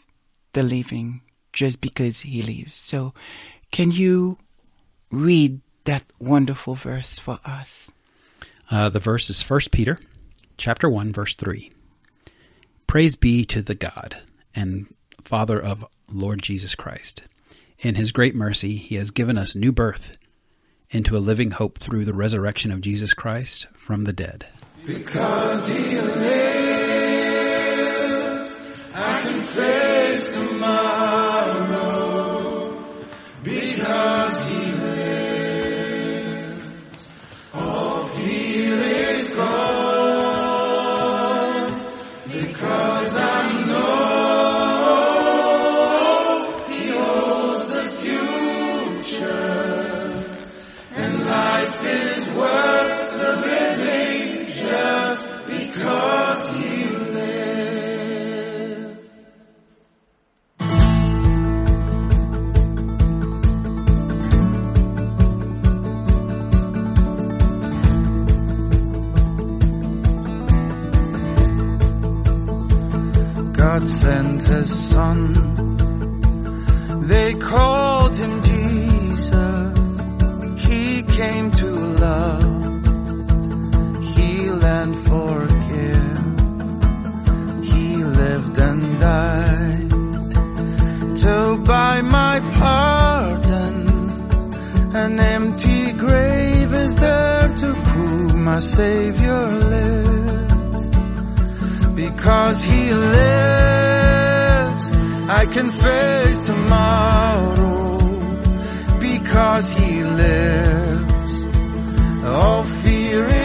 the living just because he leaves. So, can you read that wonderful verse for us? Uh, the verse is 1 Peter chapter 1 verse 3. Praise be to the God and Father of Lord Jesus Christ. In his great mercy he has given us new birth into a living hope through the resurrection of Jesus Christ from the dead. Because he lives, God sent his son. They called him Jesus. He came to love, heal and forgive. He lived and died to buy my pardon. An empty grave is there to prove my Savior lives. Because He lives, I can face tomorrow. Because He lives, all fear is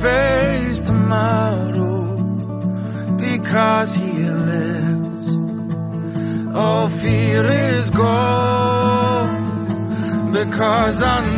face tomorrow because he lives. All fear is gone because I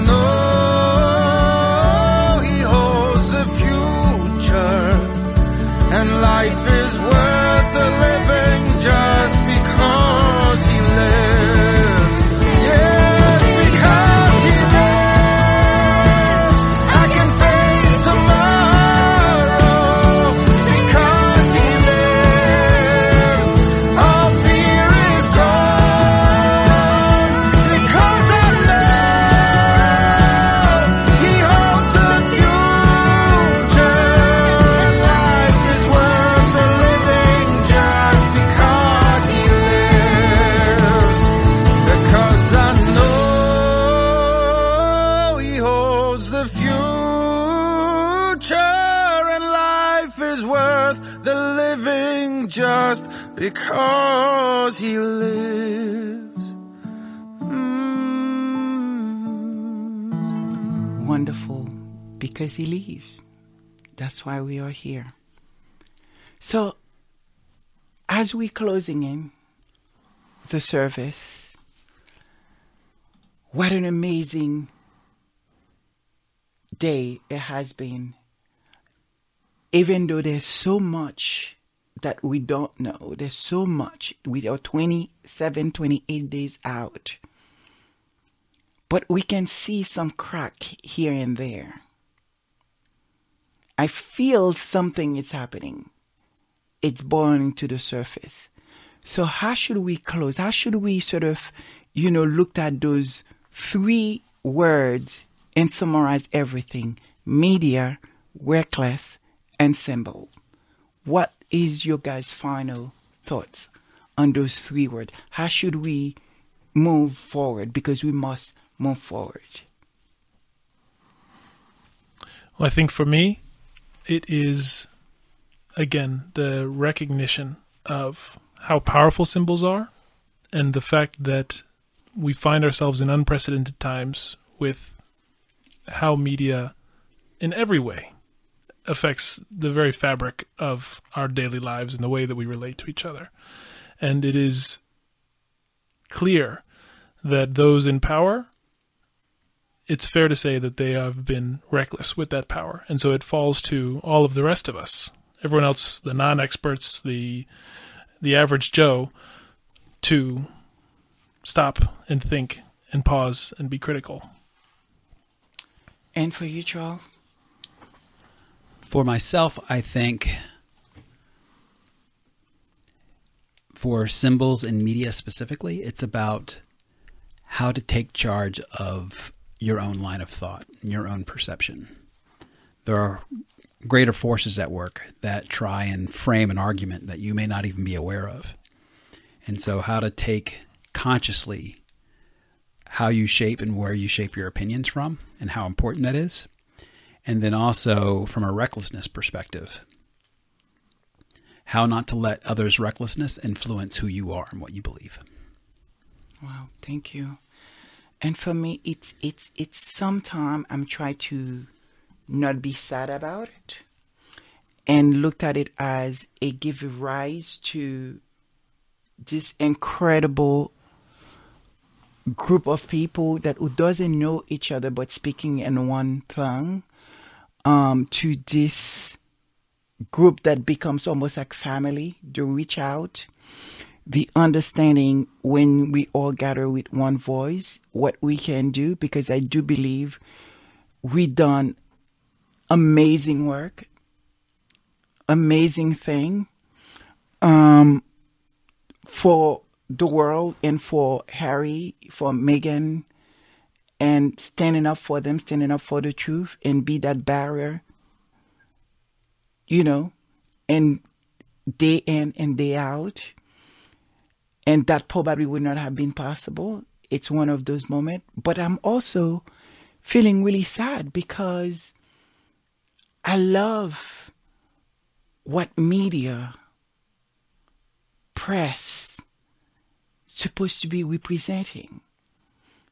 Because he leaves. That's why we are here. So, as we're closing in the service, what an amazing day it has been. Even though there's so much that we don't know, there's so much. We are 27, 28 days out. But we can see some crack here and there. I feel something is happening. It's boiling to the surface. So how should we close? How should we sort of, you know, looked at those three words and summarize everything? Media, reckless, and symbol. What is your guys' final thoughts on those three words? How should we move forward? Because we must move forward. Well, I think for me, it is again the recognition of how powerful symbols are and the fact that we find ourselves in unprecedented times with how media in every way affects the very fabric of our daily lives and the way that we relate to each other. And it is clear that those in power it's fair to say that they have been reckless with that power. And so it falls to all of the rest of us everyone else, the non-experts, the the average Joe, to stop and think and pause and be critical. And for you, Charles? For myself, I think for symbols and media specifically, it's about how to take charge of your own line of thought your own perception. There are greater forces at work that try and frame an argument that you may not even be aware of. And so, how to take consciously how you shape and where you shape your opinions from and how important that is. And then also from a recklessness perspective, how not to let others' recklessness influence who you are and what you believe. Wow, thank you. And for me, it's it's it's sometime I'm trying to not be sad about it, and looked at it as a give rise to this incredible group of people that who doesn't know each other but speaking in one tongue um, to this group that becomes almost like family. To reach out the understanding when we all gather with one voice what we can do because i do believe we done amazing work amazing thing um, for the world and for Harry, for Meghan, and standing up for them, standing up for the truth, and be that barrier, you know, and day in and day out. And that probably would not have been possible. It's one of those moments. But I'm also feeling really sad because I love what media, press, supposed to be representing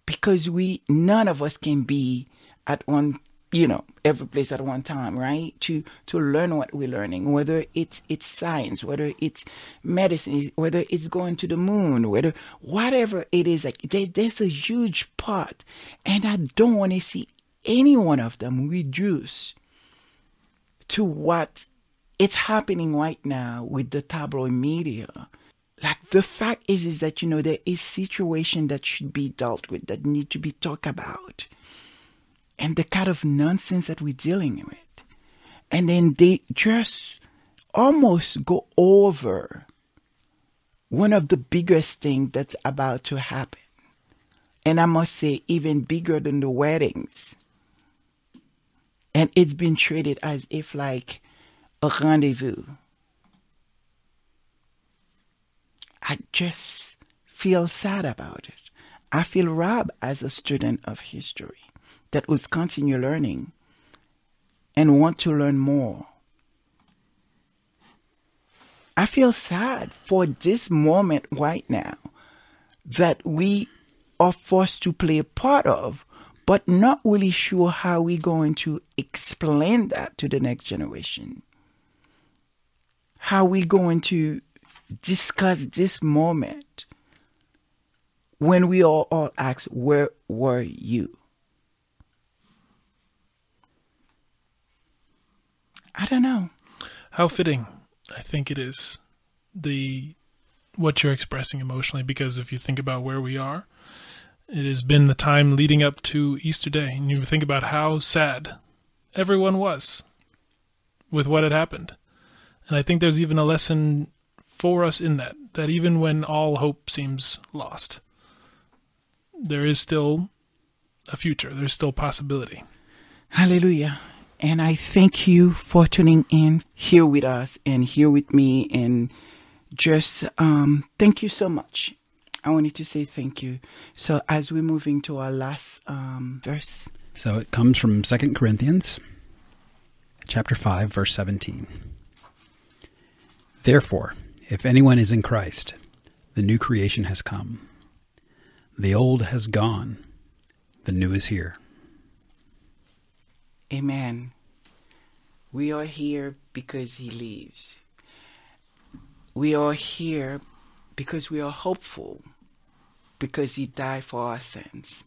because we none of us can be at one you know every place at one time right? To to learn what we're learning whether it's it's science whether it's medicine whether it's going to the moon whether whatever it is like there, there's a huge part. And i don't want to see any one of them reduce to what it's happening right now with the tabloid media. Like the fact is is that you know there is situation that should be dealt with that need to be talked about and the kind of nonsense that we're dealing with. And then they just almost go over one of the biggest things that's about to happen. And i must say even bigger than the weddings. And it's been treated as if like a rendezvous. I just feel sad about it. I feel robbed as a student of history that was continue learning and want to learn more. I feel sad for this moment right now that we are forced to play a part of, but not really sure how we're going to explain that to the next generation. How we going to discuss this moment when we all, all asked, Where were you? I don't know. How fitting, I think it is, the what you're expressing emotionally, because if you think about where we are, it has been the time leading up to Easter Day, and you think about how sad everyone was with what had happened. And I think there's even a lesson for us in that, that even when all hope seems lost, there is still a future, there's still possibility. Hallelujah. And I thank you for tuning in here with us and here with me. And just um, thank you so much. I wanted to say thank you. So as we're moving to our last um, verse. So it comes from Second Corinthians chapter 5 verse 17. Therefore, if anyone is in Christ, the new creation has come. The old has gone, the new is here. Amen. We are here because He lives. We are here because we are hopeful, because He died for our sins.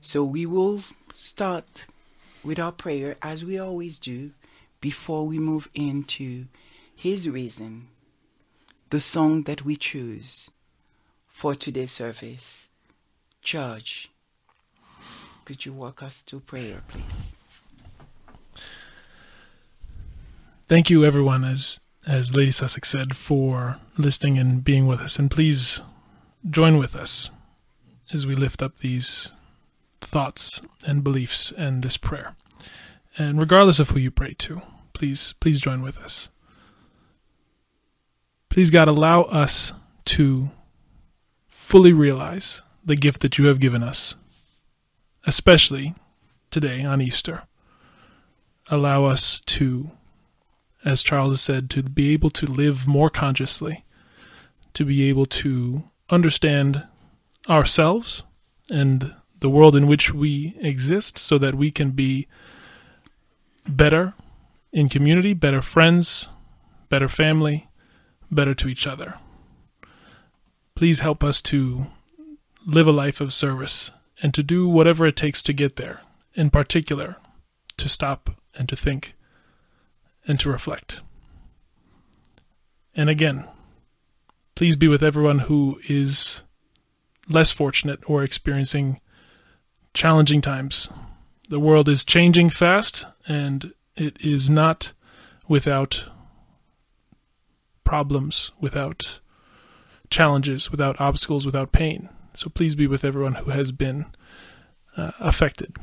So we will start with our prayer as we always do before we move into His reason, the song that we choose for today's service. Judge, could you walk us to prayer, please? Thank you, everyone, as as Lady Sussex said, for listening and being with us. And please join with us as we lift up these thoughts and beliefs and this prayer. And regardless of who you pray to, please please join with us. Please God allow us to fully realize the gift that you have given us, especially today on Easter. Allow us to as Charles has said, to be able to live more consciously, to be able to understand ourselves and the world in which we exist so that we can be better in community, better friends, better family, better to each other. Please help us to live a life of service and to do whatever it takes to get there, in particular, to stop and to think and to reflect. And again, please be with everyone who is less fortunate or experiencing challenging times. The world is changing fast, and it is not without problems, without challenges, without obstacles, without pain. So please be with everyone who has been uh, affected.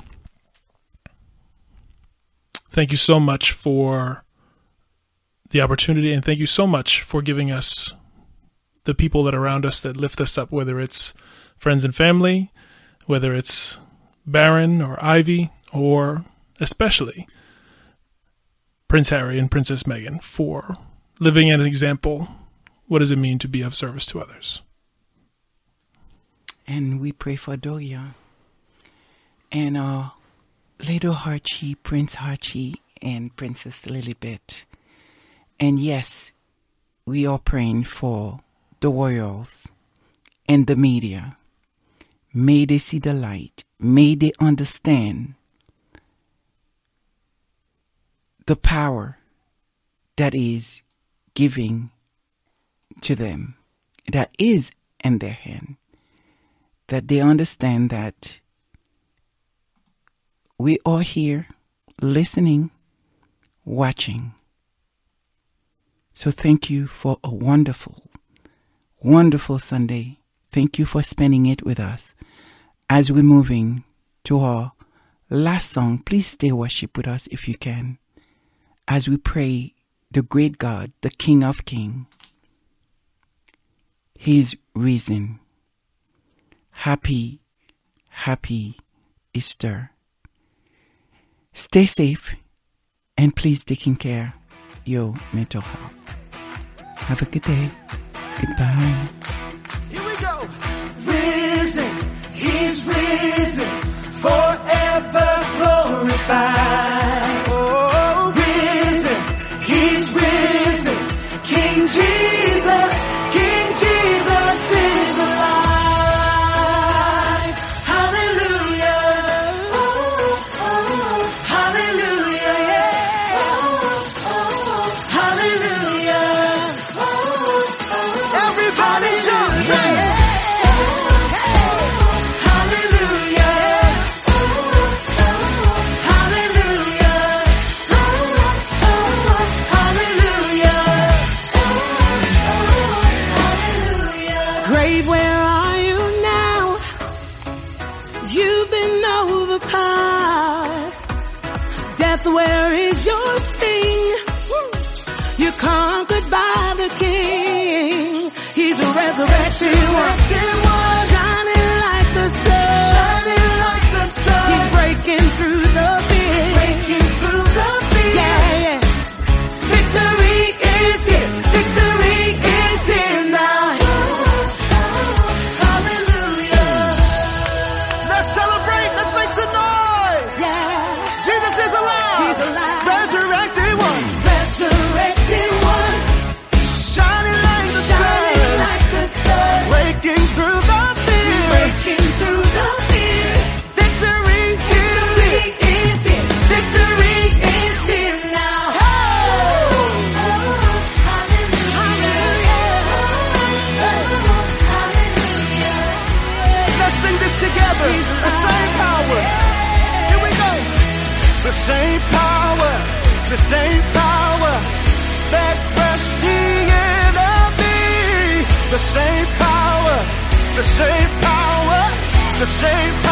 Thank you so much for the opportunity, and thank you so much for giving us the people that are around us that lift us up, whether it's friends and family, whether it's Barron or Ivy, or especially Prince Harry and Princess Meghan for living an example. What does it mean to be of service to others? And we pray for Doria and our little Archie, Prince Archie, and Princess Lilibet. And yes, we are praying for the royals and the media. May they see the light. May they understand the power that is giving to them, that is in their hand. That they understand that we are here listening, watching. So thank you for a wonderful, wonderful Sunday. Thank you for spending it with us. As we're moving to our last song, please stay worship with us if you can. As we pray the great God, the King of Kings, His reason. Happy, happy Easter. Stay safe and please taking care your mental health. Have a good day. Goodbye. Here we go. Risen, he's risen, forever glorified. The same